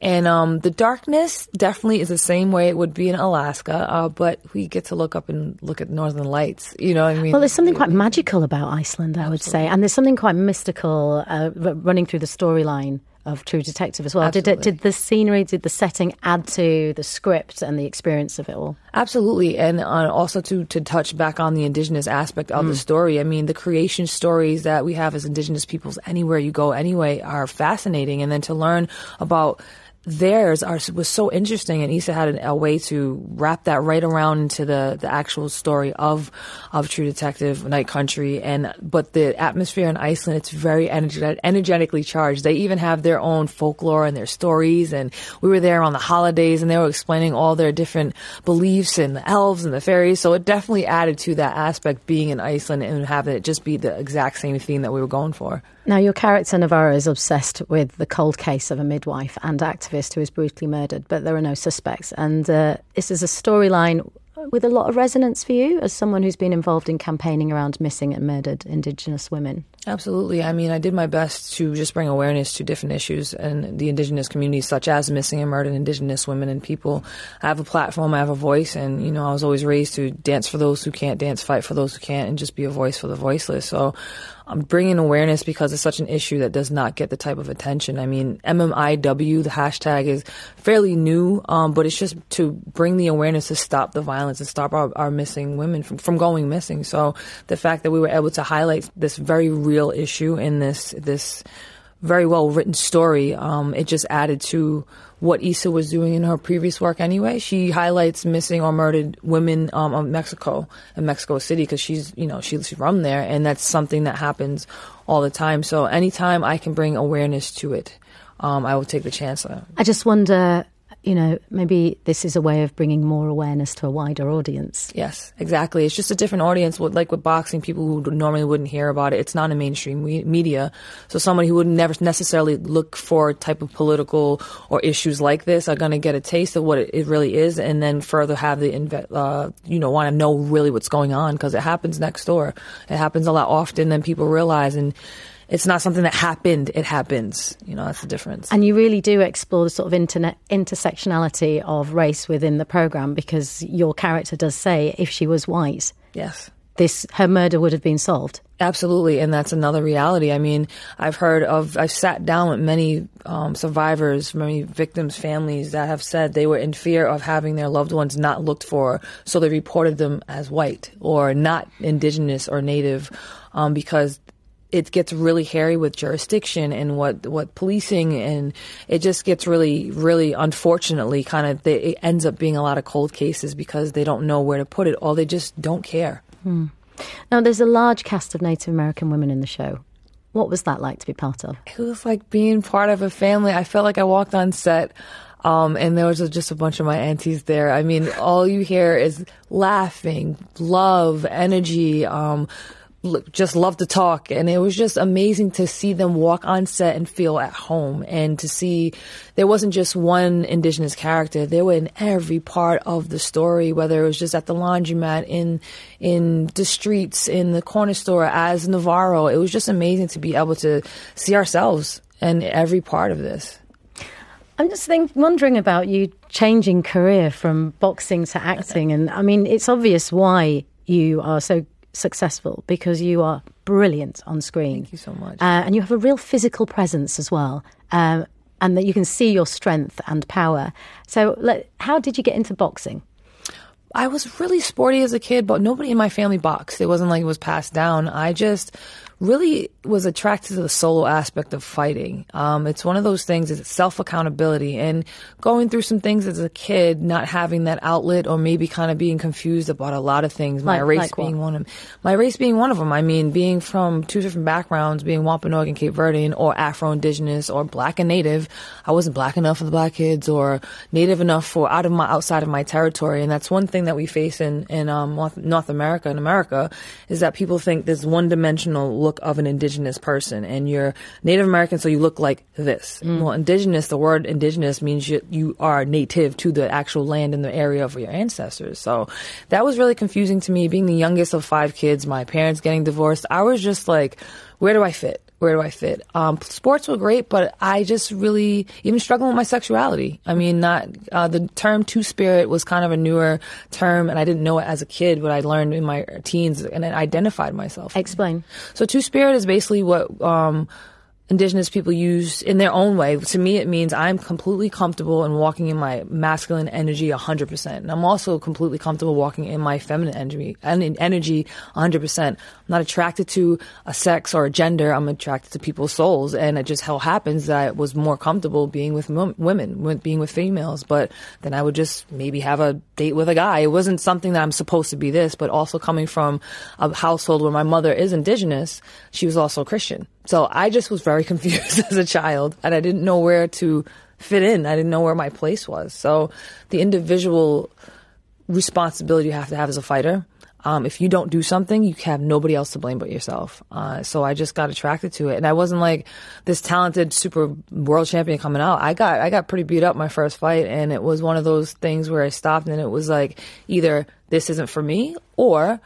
And um, the darkness definitely is the same way it would be in Alaska, uh, but we get to look up and look at northern lights. You know what I mean? Well, there's something quite magical about Iceland, I would say, and there's something quite mystical uh, running through the storyline of True Detective as well. Absolutely. Did it, did the scenery, did the setting add to the script and the experience of it all? Absolutely, and uh, also to to touch back on the indigenous aspect of mm. the story. I mean, the creation stories that we have as indigenous peoples anywhere you go, anyway, are fascinating, and then to learn about theirs are, was so interesting, and Issa had an, a way to wrap that right around into the, the actual story of of True Detective Night Country. And but the atmosphere in Iceland, it's very energet- energetically charged. They even have their own folklore and their stories. And we were there on the holidays, and they were explaining all their different beliefs and the elves and the fairies. So it definitely added to that aspect being in Iceland and having it just be the exact same theme that we were going for. Now, your character Navarro is obsessed with the cold case of a midwife and activist who is brutally murdered, but there are no suspects. And uh, this is a storyline with a lot of resonance for you as someone who's been involved in campaigning around missing and murdered Indigenous women? Absolutely. I mean, I did my best to just bring awareness to different issues in the Indigenous communities, such as missing and murdered Indigenous women and people. I have a platform, I have a voice, and, you know, I was always raised to dance for those who can't dance, fight for those who can't, and just be a voice for the voiceless. So I'm bringing awareness because it's such an issue that does not get the type of attention. I mean, MMIW, the hashtag is fairly new, um, but it's just to bring the awareness to stop the violence and stop our, our missing women from, from going missing. So the fact that we were able to highlight this very real issue in this, this very well written story, um, it just added to what Issa was doing in her previous work anyway. She highlights missing or murdered women um, of Mexico and Mexico City because she's, you know, she's from there, and that's something that happens all the time. So anytime I can bring awareness to it, um, I will take the chance. I just wonder you know, maybe this is a way of bringing more awareness to a wider audience. Yes, exactly. It's just a different audience. Like with boxing, people who normally wouldn't hear about it, it's not a mainstream media. So somebody who would never necessarily look for type of political or issues like this are going to get a taste of what it, really is, and then further have the uh, you know want to know really what's going on because it happens next door. It happens a lot often than people realize, and it's not something that happened. It happens. You know, that's the difference. And you really do explore the sort of internet intersectionality of race within the program because your character does say if she was white, yes, this her murder would have been solved. Absolutely, and that's another reality. I mean, I've heard of, I've sat down with many um, survivors, many victims' families that have said they were in fear of having their loved ones not looked for, so they reported them as white or not indigenous or native, um, because it gets really hairy with jurisdiction and what what policing and it just gets really really unfortunately kind of it ends up being a lot of cold cases because they don't know where to put it or they just don't care. Hmm. Now, there's a large cast of Native American women in the show. What was that like to be part of? It was like being part of a family. I felt like I walked on set. Um, and there was just a bunch of my aunties there. I mean, all you hear is laughing, love, energy, um, just love to talk. And it was just amazing to see them walk on set and feel at home and to see there wasn't just one indigenous character. They were in every part of the story whether it was just at the laundromat in in the streets in the corner store as navarro. It was just amazing to be able to see ourselves in every part of this. I'm just think, wondering about you changing career from boxing to acting, and I mean, it's obvious why you are so successful because you are brilliant on screen. Thank you so much. Uh, and you have a real physical presence as well. Um, and that you can see your strength and power. So, let, how did you get into boxing? I was really sporty as a kid, but nobody in my family boxed. It wasn't like it was passed down. I just really was attracted to the solo aspect of fighting. Um, it's one of those things, it's self accountability and going through some things as a kid, not having that outlet or maybe kind of being confused about a lot of things. My like, race like being what? one of them. My race being one of them. I mean, being from two different backgrounds, being Wampanoag and Cape Verdean or Afro Indigenous or black and native. I wasn't black enough for the black kids or native enough for out of my, outside of my territory. And that's one thing that we face in, in, um, North America and America is that people think there's one dimensional look of an indigenous person and you're Native American, so you look like this. Mm. Well, indigenous, the word indigenous means you, you are native to the actual land and the area of your ancestors. So that was really confusing to me. Being the youngest of five kids, my parents getting divorced, I was just like, where do I fit? Where do I fit? Um, sports were great, but I just really even struggling with my sexuality. I mean, not uh, the term two spirit was kind of a newer term, and I didn't know it as a kid, but I learned in my teens and I identified myself. Explain. So two spirit is basically what um, indigenous people use in their own way. To me, it means I'm completely comfortable in walking in my masculine energy 100%. And I'm also completely comfortable walking in my feminine energy, energy 100%. I'm not attracted to a sex or a gender. I'm attracted to people's souls. And it just how happens that I was more comfortable being with women, with being with females. But then I would just maybe have a date with a guy. It wasn't something that I'm supposed to be this, but also coming from a household where my mother is indigenous, she was also Christian. So I just was very [laughs] confused as a child and I didn't know where to fit in. I didn't know where my place was. So the individual responsibility you have to have as a fighter. Um, if you don't do something, you have nobody else to blame but yourself. Uh, so I just got attracted to it, and I wasn't like this talented super world champion coming out. I got I got pretty beat up my first fight, and it was one of those things where I stopped, and it was like either this isn't for me, or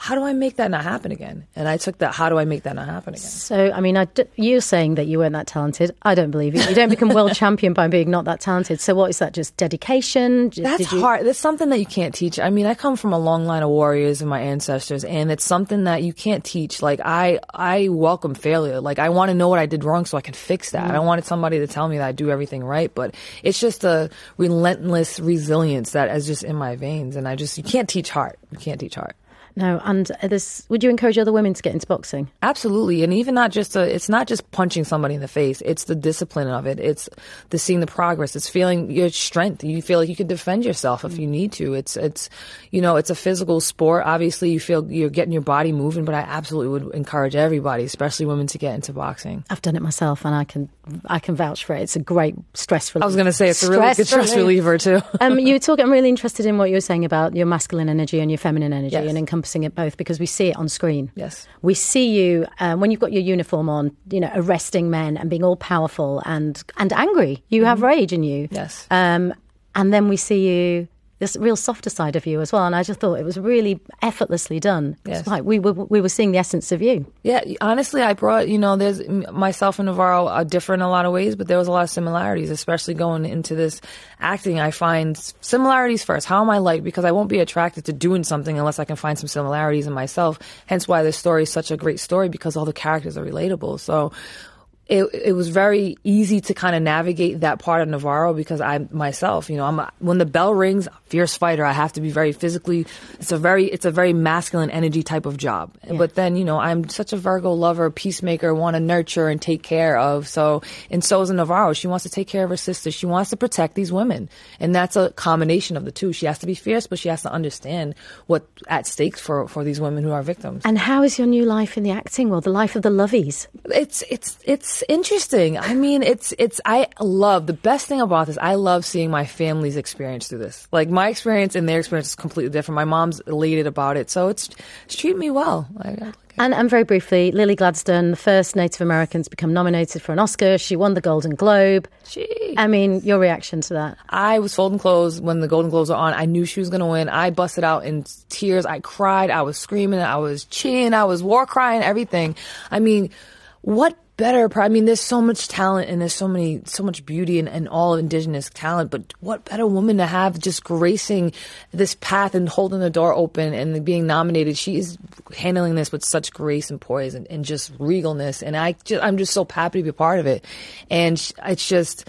how do I make that not happen again? And I took that, how do I make that not happen again? So, I mean, I d- you're saying that you weren't that talented. I don't believe you. You don't become world [laughs] champion by being not that talented. So, what is that? Just dedication? J- That's you- hard. That's something that you can't teach. I mean, I come from a long line of warriors and my ancestors, and it's something that you can't teach. Like I, I welcome failure. Like I want to know what I did wrong so I can fix that. I mm. don't somebody to tell me that I do everything right, but it's just a relentless resilience that is just in my veins, and I just you can't teach heart. You can't teach heart. No, and uh, this. Would you encourage other women to get into boxing? Absolutely, and even not just a, it's not just punching somebody in the face. It's the discipline of it. It's the seeing the progress. It's feeling your strength. You feel like you can defend yourself if you need to. It's it's you know it's a physical sport. Obviously, you feel you're getting your body moving, but I absolutely would encourage everybody, especially women, to get into boxing. I've done it myself, and I can I can vouch for it. It's a great stress reliever. I was going to say it's a really good stress reliever too. um, you were talking. [laughs] I'm really interested in what you were saying about your masculine energy and your feminine energy, Yes. and encompassing it both because we see it on screen. Yes. we see you um, when you've got your uniform on, you know, arresting men and being all powerful and and angry. You have rage in you. Yes. Um, and then we see you this real softer side of you as well. And I just thought it was really effortlessly done. Yes. It's like we were we were seeing the essence of you. Yeah, honestly, I brought, you know, there's myself and Navarro are different in a lot of ways, but there was a lot of similarities, especially going into this acting. I find similarities first. How am I like? Because I won't be attracted to doing something unless I can find some similarities in myself. Hence why this story is such a great story because all the characters are relatable. So it, it was very easy to kind of navigate that part of Navarro because I myself, you know, I'm a, when the bell rings, fierce fighter. I have to be very physically. It's a very it's a very masculine energy type of job. Yeah. But then you know, I'm such a Virgo lover, peacemaker, want to nurture and take care of. So and so is Navarro. She wants to take care of her sister. She wants to protect these women, and that's a combination of the two. She has to be fierce, but she has to understand what at stake for for these women who are victims. And how is your new life in the acting world, the life of the Lovies? It's it's it's interesting. I mean, it's it's I love the best thing about this. I love seeing my family's experience through this. Like my experience and their experience is completely different. My mom's elated about it, so it's it's treating me well. I, I, And, and very briefly, Lily Gladstone, the first Native American to become nominated for an Oscar. She won the Golden Globe. Gee. I mean, your reaction to that? I was folding clothes when the Golden Globes were on. I knew she was going to win. I busted out in tears. I cried. I was screaming. I was cheering. I was war crying. Everything. I mean, what better? I mean, there's so much talent and there's so many, so much beauty and, and all indigenous talent. But what better woman to have just gracing this path and holding the door open and being nominated? She is handling this with such grace and poise and, and just regalness. And I just, I'm just so happy to be a part of it. And it's just,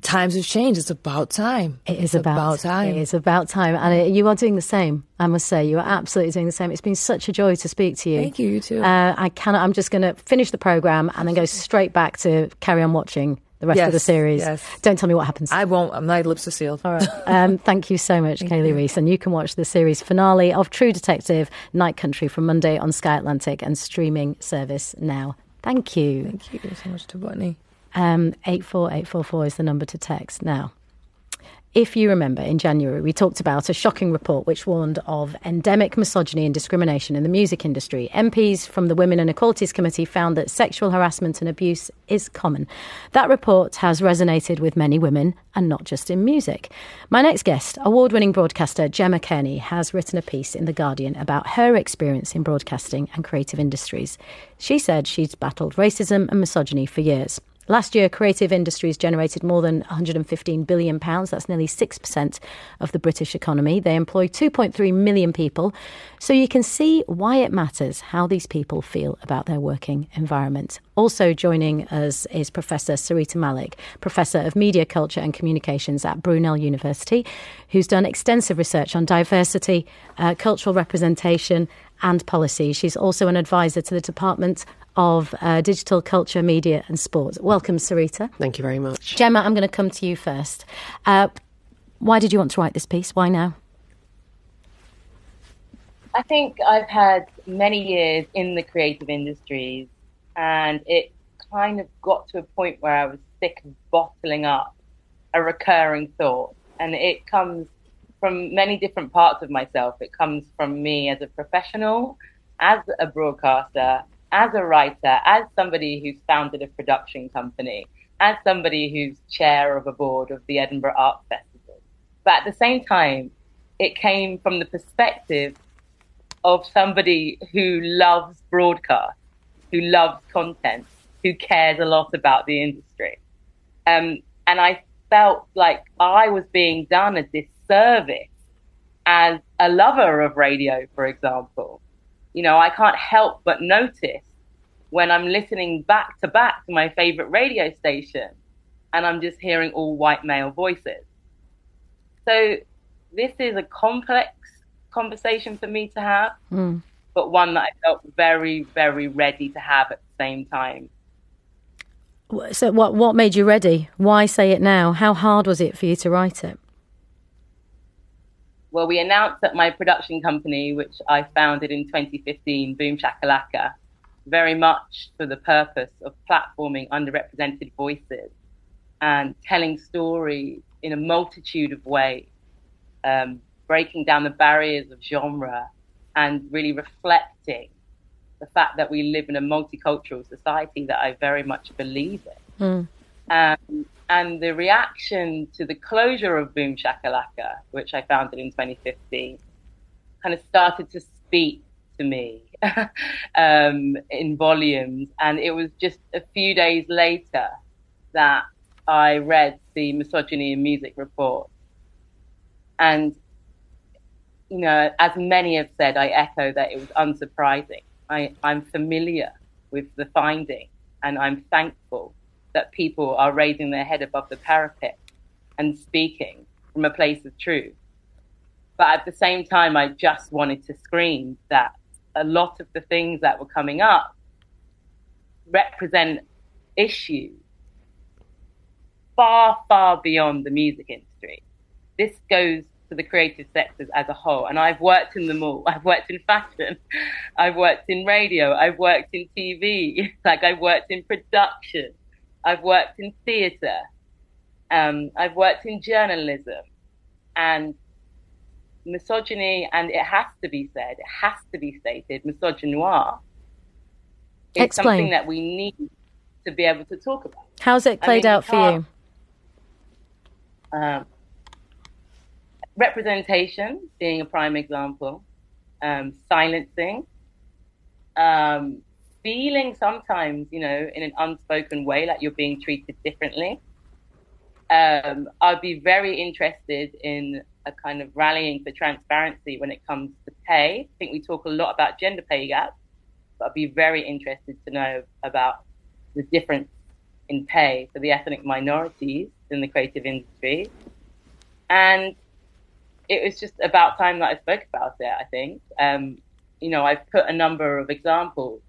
times have changed. It's about time. It is It's about, time. It is about time, and it, you are doing the same. I must say, you are absolutely doing the same. It's been such a joy to speak to you. Thank you. You too. Uh, I cannot. I'm just going to finish the program and then go straight back to carry on watching the rest of the series. yes. Don't tell me what happens. I won't. My lips are sealed. All right. [laughs] Um, thank you so much, Kali Reis. And you can watch the series finale of True Detective Night Country from Monday on Sky Atlantic and streaming service now. Thank you. Thank you so much to Botany. Um, 84844 is the number to text. Now, if you remember, in January, we talked about a shocking report which warned of endemic misogyny and discrimination in the music industry. MPs from the Women and Equalities Committee found that sexual harassment and abuse is common. That report has resonated with many women and not just in music. My next guest, award winning broadcaster Gemma Cairney, has written a piece in The Guardian about her experience in broadcasting and creative industries. She said she's battled racism and misogyny for years. Last year, creative industries generated more than £115 billion. That's nearly 6% of the British economy. They employ 2.3 million people. So you can see why it matters how these people feel about their working environment. Also joining us is Professor Sarita Malik, Professor of Media Culture and Communications at Brunel University, who's done extensive research on diversity, uh, cultural representation, and policy. She's also an advisor to the Department of uh, Digital Culture, Media and Sport. Welcome, Sarita. Thank you very much. Gemma, I'm going to come to you first. Uh, why did you want to write this piece? Why now? I think I've had many years in the creative industries, and it kind of got to a point where I was sick of bottling up a recurring thought. And it comes from many different parts of myself. It comes from me as a professional, as a broadcaster, as a writer, as somebody who's founded a production company, as somebody who's chair of a board of the Edinburgh Art Festival. But at the same time, it came from the perspective of somebody who loves broadcast, who loves content, who cares a lot about the industry. Um, and I felt like I was being done a disservice as a lover of radio, for example. You know, I can't help but notice when I'm listening back to back to my favorite radio station and I'm just hearing all white male voices. So this is a complex conversation for me to have, Mm. but one that I felt very, very ready to have at the same time. So, what what made you ready? Why say it now? How hard was it for you to write it? Well, we announced that my production company, which I founded in 2015, Boom Shakalaka, very much for the purpose of platforming underrepresented voices and telling stories in a multitude of ways, um, breaking down the barriers of genre and really reflecting the fact that we live in a multicultural society that I very much believe in. Mm. Um, And the reaction to the closure of Boom Shakalaka, which I founded in 2015, kind of started to speak to me [laughs] um, in volumes. And it was just a few days later that I read the Misogyny in Music report. And, you know, as many have said, I echo that it was unsurprising. I, I'm familiar with the finding and I'm thankful that people are raising their head above the parapet and speaking from a place of truth. But at the same time, I just wanted to scream that a lot of the things that were coming up represent issues far, far beyond the music industry. This goes to the creative sectors as a whole. And I've worked in them all. [laughs] I've worked in fashion. I've worked in radio. I've worked in TV. [laughs] like I've worked in production. I've worked in theatre. Um, I've worked in journalism. And misogyny, and it has to be said, it has to be stated, misogynoir is Explain. something that we need to be able to talk about. How's it I played mean, out for you? Um, representation being a prime example, um, silencing, um, feeling sometimes, you know, in an unspoken way, like you're being treated differently. Um, I'd be very interested in a kind of rallying for transparency when it comes to pay. I think we talk a lot about gender pay gap, but I'd be very interested to know about the difference in pay for the ethnic minorities in the creative industry. And it was just about time that I spoke about it, I think. Um, you know, I've put a number of examples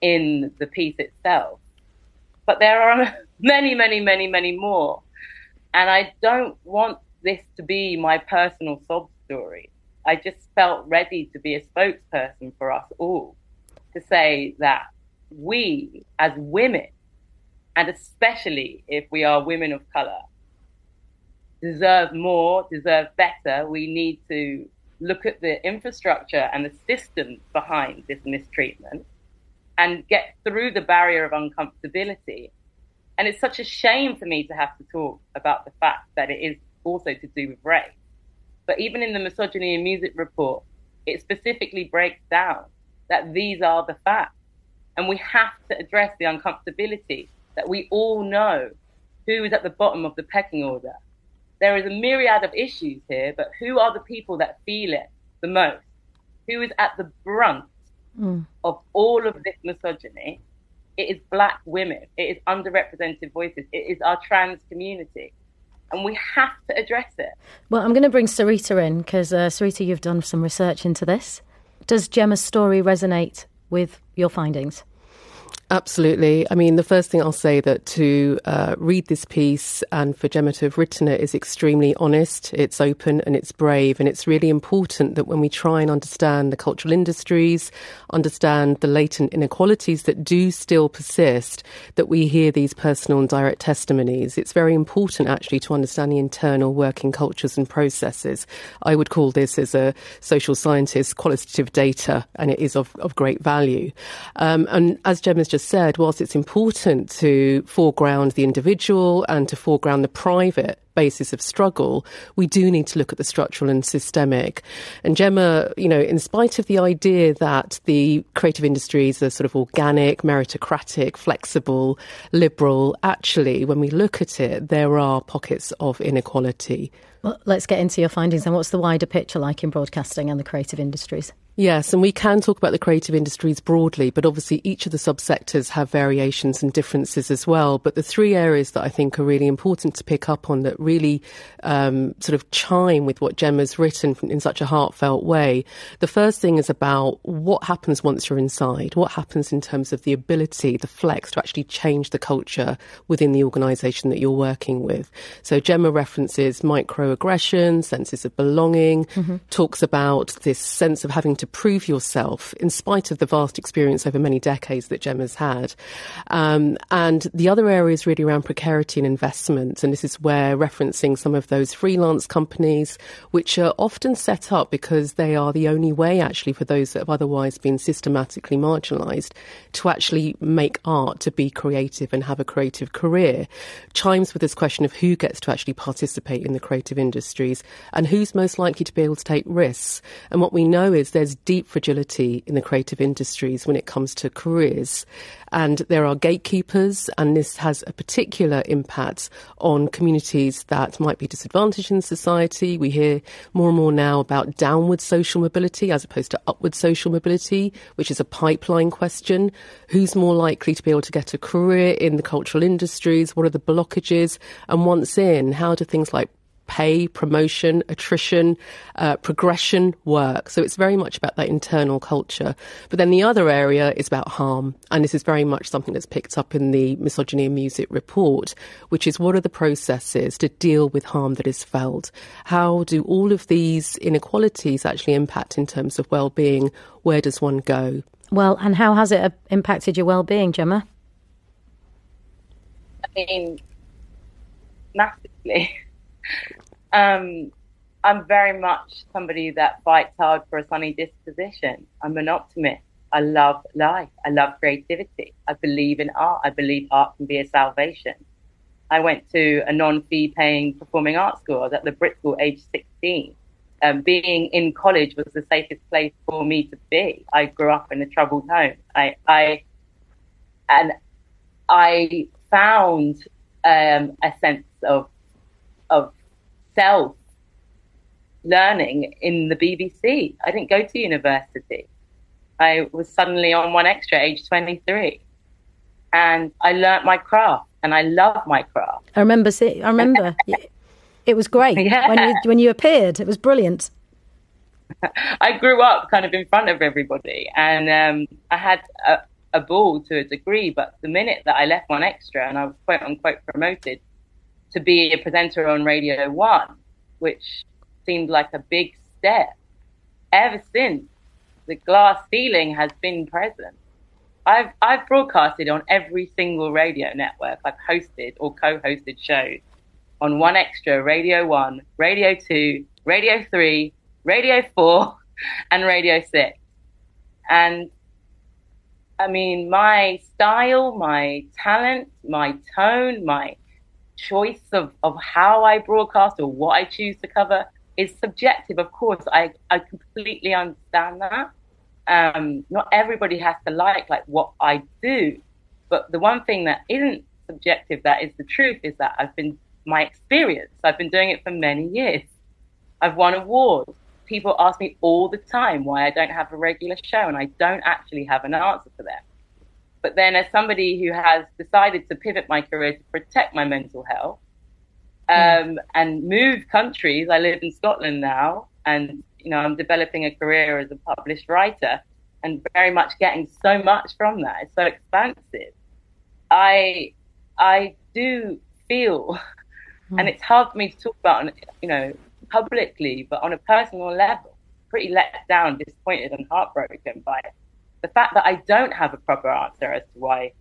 in the piece itself, but there are [laughs] many, many, many, many more. And I don't want this to be my personal sob story. I just felt ready to be a spokesperson for us all to say that we as women, and especially if we are women of color, deserve more, deserve better. We need to look at the infrastructure and the systems behind this mistreatment and get through the barrier of uncomfortability. And it's such a shame for me to have to talk about the fact that it is also to do with race. But even in the misogyny in music report, it specifically breaks down that these are the facts. And we have to address the uncomfortability that we all know who is at the bottom of the pecking order. There is a myriad of issues here, but who are the people that feel it the most? Who is at the brunt Mm. of all of this misogyny? It is black women. It is underrepresented voices. It is our trans community. And we have to address it. Well, I'm going to bring Sarita in because, uh, Sarita, you've done some research into this. Does Gemma's story resonate with your findings? Absolutely. I mean, the first thing I'll say that to uh, read this piece and for Gemma to have written it is extremely honest, it's open and it's brave. And it's really important that when we try and understand the cultural industries, understand the latent inequalities that do still persist, that we hear these personal and direct testimonies. It's very important actually to understand the internal working cultures and processes. I would call this as a social scientist qualitative data, and it is of, of great value. Um, and as Gemma's just said, whilst it's important to foreground the individual and to foreground the private basis of struggle, we do need to look at the structural and systemic. And Gemma, you know, in spite of the idea that the creative industries are sort of organic, meritocratic, flexible, liberal, actually, when we look at it, there are pockets of inequality. Well, let's get into your findings and what's the wider picture like in broadcasting and the creative industries? Yes, and we can talk about the creative industries broadly, but obviously each of the subsectors have variations and differences as well. But the three areas that I think are really important to pick up on that really um, sort of chime with what Gemma's written in such a heartfelt way. The first thing is about what happens once you're inside, what happens in terms of the ability, the flex to actually change the culture within the organisation that you're working with. So Gemma references microaggressions, senses of belonging, talks about this sense of having to to prove yourself in spite of the vast experience over many decades that Gemma's had. Um, and the other area is really around precarity and investment. And this is where referencing some of those freelance companies, which are often set up because they are the only way actually for those that have otherwise been systematically marginalised to actually make art, to be creative and have a creative career, chimes with this question of who gets to actually participate in the creative industries and who's most likely to be able to take risks. And what we know is there's deep fragility in the creative industries when it comes to careers. And there are gatekeepers, and this has a particular impact on communities that might be disadvantaged in society. We hear more and more now about downward social mobility as opposed to upward social mobility, which is a pipeline question. Who's more likely to be able to get a career in the cultural industries? What are the blockages? And once in, how do things like pay, promotion, attrition, uh, progression work. So it's very much about that internal culture. But then the other area is about harm. And this is very much something that's picked up in the Misogyny in Music report, which is what are the processes to deal with harm that is felt? How do all of these inequalities actually impact in terms of well-being? Where does one go? Well, and how has it uh, impacted your well-being, Gemma? I mean, massively. [laughs] Um, I'm very much somebody that fights hard for a sunny disposition. I'm an optimist. I love life. I love creativity. I believe in art. I believe art can be a salvation. I went to a non-fee paying performing arts school. I was at the Brit School age 16. Um, being in college was the safest place for me to be. I grew up in a troubled home. I, I, and I found um, a sense of of self learning in the BBC. I didn't go to university. I was suddenly on 1Xtra, age 23 and I learnt my craft and I love my craft. I remember see, I remember [laughs] it was great yeah. when you when you appeared. It was brilliant. [laughs] I grew up kind of in front of everybody and um, I had a, a ball to a degree, but the minute that I left 1Xtra and I was quote unquote promoted to be a presenter on Radio 1, which seemed like a big step. Ever since, the glass ceiling has been present. I've, I've broadcasted on every single radio network. I've hosted or co-hosted shows on 1Xtra, Radio 1, Radio 2, Radio 3, Radio 4, [laughs] and Radio 6. And I mean, my style, my talent, my tone, my choice of, of how I broadcast or what I choose to cover is subjective. Of course, I, I completely understand that. Um, not everybody has to like like what I do, but the one thing that isn't subjective, that is the truth, is that I've been my experience. I've been doing it for many years. I've won awards. People ask me all the time why I don't have a regular show, and I don't actually have an answer for them. But then, as somebody who has decided to pivot my career to protect my mental health um, mm. and move countries, I live in Scotland now, and you know I'm developing a career as a published writer, and very much getting so much from that. It's so expansive. I I do feel, mm. and it's hard for me to talk about, you know, publicly, but on a personal level, pretty let down, disappointed, and heartbroken by it the fact that I don't have a proper answer as to why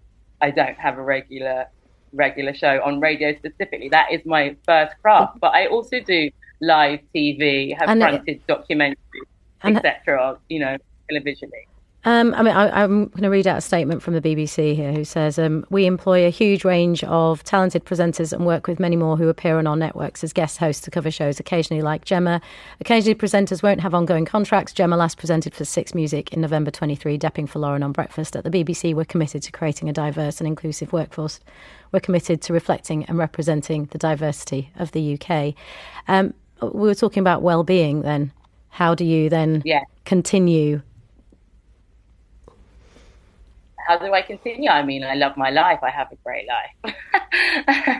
I don't have a regular regular show on radio specifically. That is my first craft. Mm-hmm. But I also do live TV, have and fronted it, documentaries, etc. You know, televisually. Um, I mean, I, am going to read out a statement from the BBC here who says, um, We employ a huge range of talented presenters and work with many more who appear on our networks as guest hosts to cover shows, occasionally like Gemma. Occasionally, presenters won't have ongoing contracts. Gemma last presented for Six Music in November 23, Depping for Lauren on Breakfast. At the BBC, we're committed to creating a diverse and inclusive workforce. We're committed to reflecting and representing the diversity of the UK. Um, we were talking about well-being then. How do you then yeah. continue how do I continue? I mean, I love my life. I have a great life.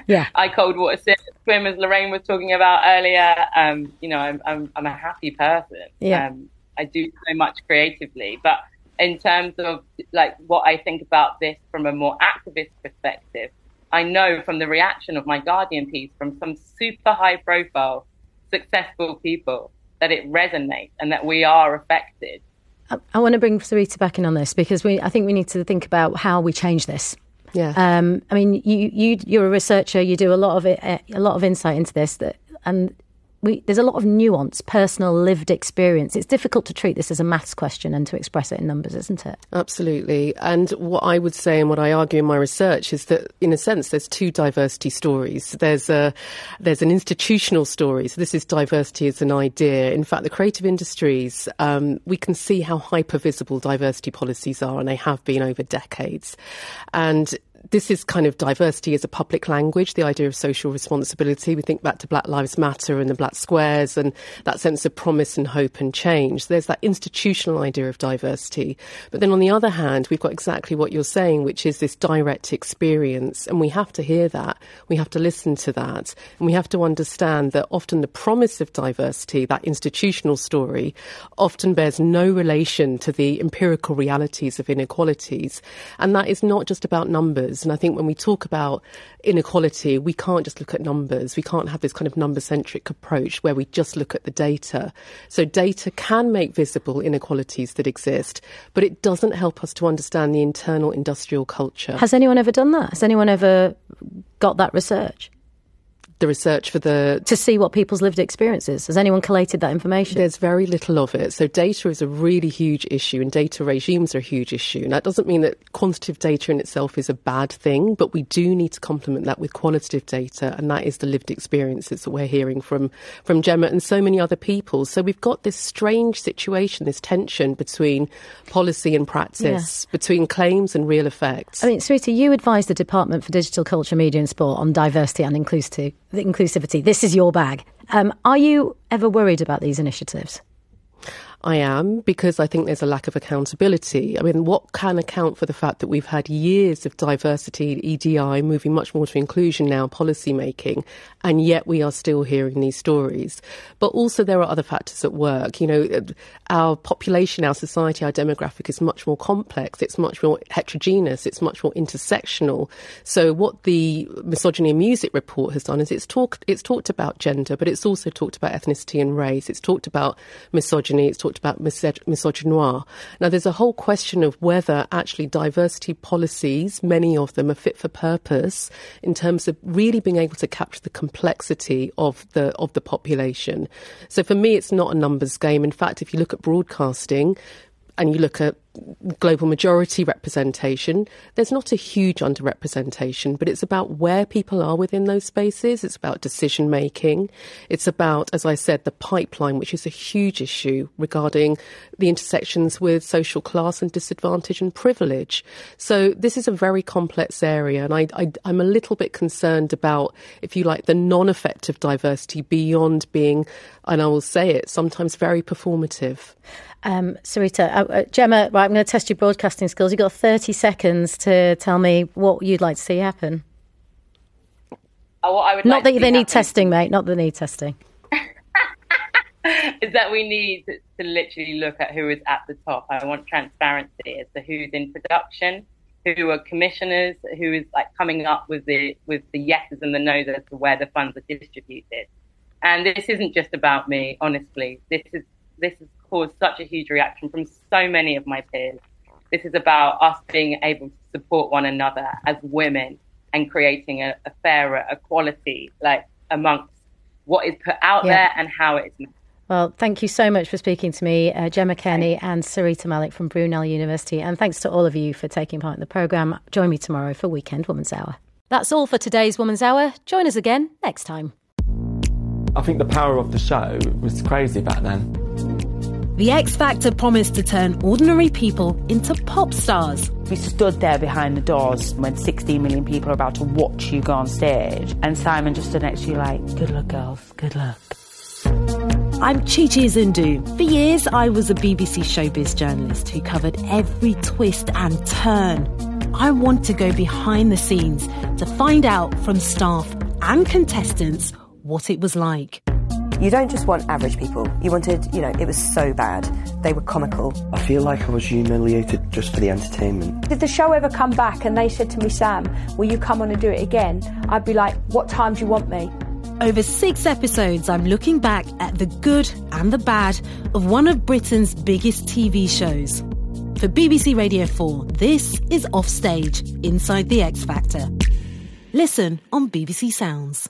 [laughs] yeah. I cold water swim, as Lorraine was talking about earlier. Um, you know, I'm, I'm, I'm a happy person. Yeah. Um, I do so much creatively, but in terms of like what I think about this from a more activist perspective, I know from the reaction of my Guardian piece from some super high profile, successful people that it resonates and that we are affected I, I want to bring Sarita back in on this because we, I think we need to think about how we change this. Yeah. Um, I mean, you, you, you're a researcher. You do a lot of it, a lot of insight into this. That, and we, there's a lot of nuance, personal lived experience. It's difficult to treat this as a maths question and to express it in numbers, isn't it? Absolutely. And what I would say and what I argue in my research is that, in a sense, there's two diversity stories. There's a there's an institutional story. So this is diversity as an idea. In fact, the creative industries, um, we can see how hyper visible diversity policies are, and they have been over decades. And this is kind of diversity as a public language, the idea of social responsibility. We think back to Black Lives Matter and the Black Squares and that sense of promise and hope and change. There's that institutional idea of diversity. But then on the other hand, we've got exactly what you're saying, which is this direct experience. And we have to hear that. We have to listen to that. And we have to understand that often the promise of diversity, that institutional story, often bears no relation to the empirical realities of inequalities. And that is not just about numbers numbers. And I think when we talk about inequality, we can't just look at numbers. We can't have this kind of number centric approach where we just look at the data. So data can make visible inequalities that exist, but it doesn't help us to understand the internal industrial culture. Has anyone ever done that? Has anyone ever got that research? The research for the to see what people's lived experiences. Has anyone collated that information? There's very little of it. So data is a really huge issue, and data regimes are a huge issue. And that doesn't mean that quantitative data in itself is a bad thing, but we do need to complement that with qualitative data, and that is the lived experiences that we're hearing from from Gemma and so many other people. So we've got this strange situation, this tension between policy and practice, yeah. between claims and real effects. I mean, Sarita, you advise the Department for Digital Culture, Media and Sport on diversity and inclusive the inclusivity. This is your bag. Um, are you ever worried about these initiatives? I am because I think there's a lack of accountability. I mean, what can account for the fact that we've had years of diversity, EDI, moving much more to inclusion now, policy making, and yet we are still hearing these stories. But also there are other factors at work. You know, our population, our society, our demographic is much more complex. It's much more heterogeneous. It's much more intersectional. So what the Misogyny in Music report has done is it's talked, it's talked about gender, but it's also talked about ethnicity and race. It's talked about misogyny. It's talked talked about misogynoir. Now, there's a whole question of whether actually diversity policies, many of them are fit for purpose in terms of really being able to capture the complexity of the of the population. So for me, it's not a numbers game. In fact, if you look at broadcasting, and you look at global majority representation, there's not a huge underrepresentation, but it's about where people are within those spaces. It's about decision making. It's about, as I said, the pipeline, which is a huge issue regarding the intersections with social class and disadvantage and privilege. So this is a very complex area, and I, I, I'm a little bit concerned about, if you like, the non effective diversity beyond being, and I will say it, sometimes very performative. Um, Sarita, uh, uh, Gemma, right, I'm going to test your broadcasting skills. You've got 30 seconds to tell me what you'd like to see happen. Oh, what I would Not like that they need testing, mate. Not that they need testing. [laughs] is that we need to literally look at who is at the top. I want transparency as to who's in production, who are commissioners, who is like coming up with the with the yeses and the nos as to where the funds are distributed. And this isn't just about me, honestly. This is this has caused such a huge reaction from so many of my peers. This is about us being able to support one another as women and creating a, a fairer equality, like amongst what is put out yeah. there and how it is. Well, thank you so much for speaking to me, uh, Gemma Cairney and Sarita Malik from Brunel University. And thanks to all of you for taking part in the programme. Join me tomorrow for Weekend Woman's Hour. That's all for today's Woman's Hour. Join us again next time. I think the power of the show was crazy back then. The X Factor promised to turn ordinary people into pop stars. We stood there behind the doors when 16 million people are about to watch you go on stage, and Simon just stood next to you like, good luck, girls, good luck. I'm Chi Chi Izundu. For years, I was a BBC showbiz journalist who covered every twist and turn. I want to go behind the scenes to find out from staff and contestants what it was like. You don't just want average people. You wanted, you know, it was so bad. They were comical. I feel like I was humiliated just for the entertainment. Did the show ever come back and they said to me, Sam, will you come on and do it again? I'd be like, what time do you want me? Over six episodes, I'm looking back at the good and the bad of one of Britain's biggest TV shows. For BBC Radio 4, this is Offstage Inside the X Factor. Listen on BBC Sounds.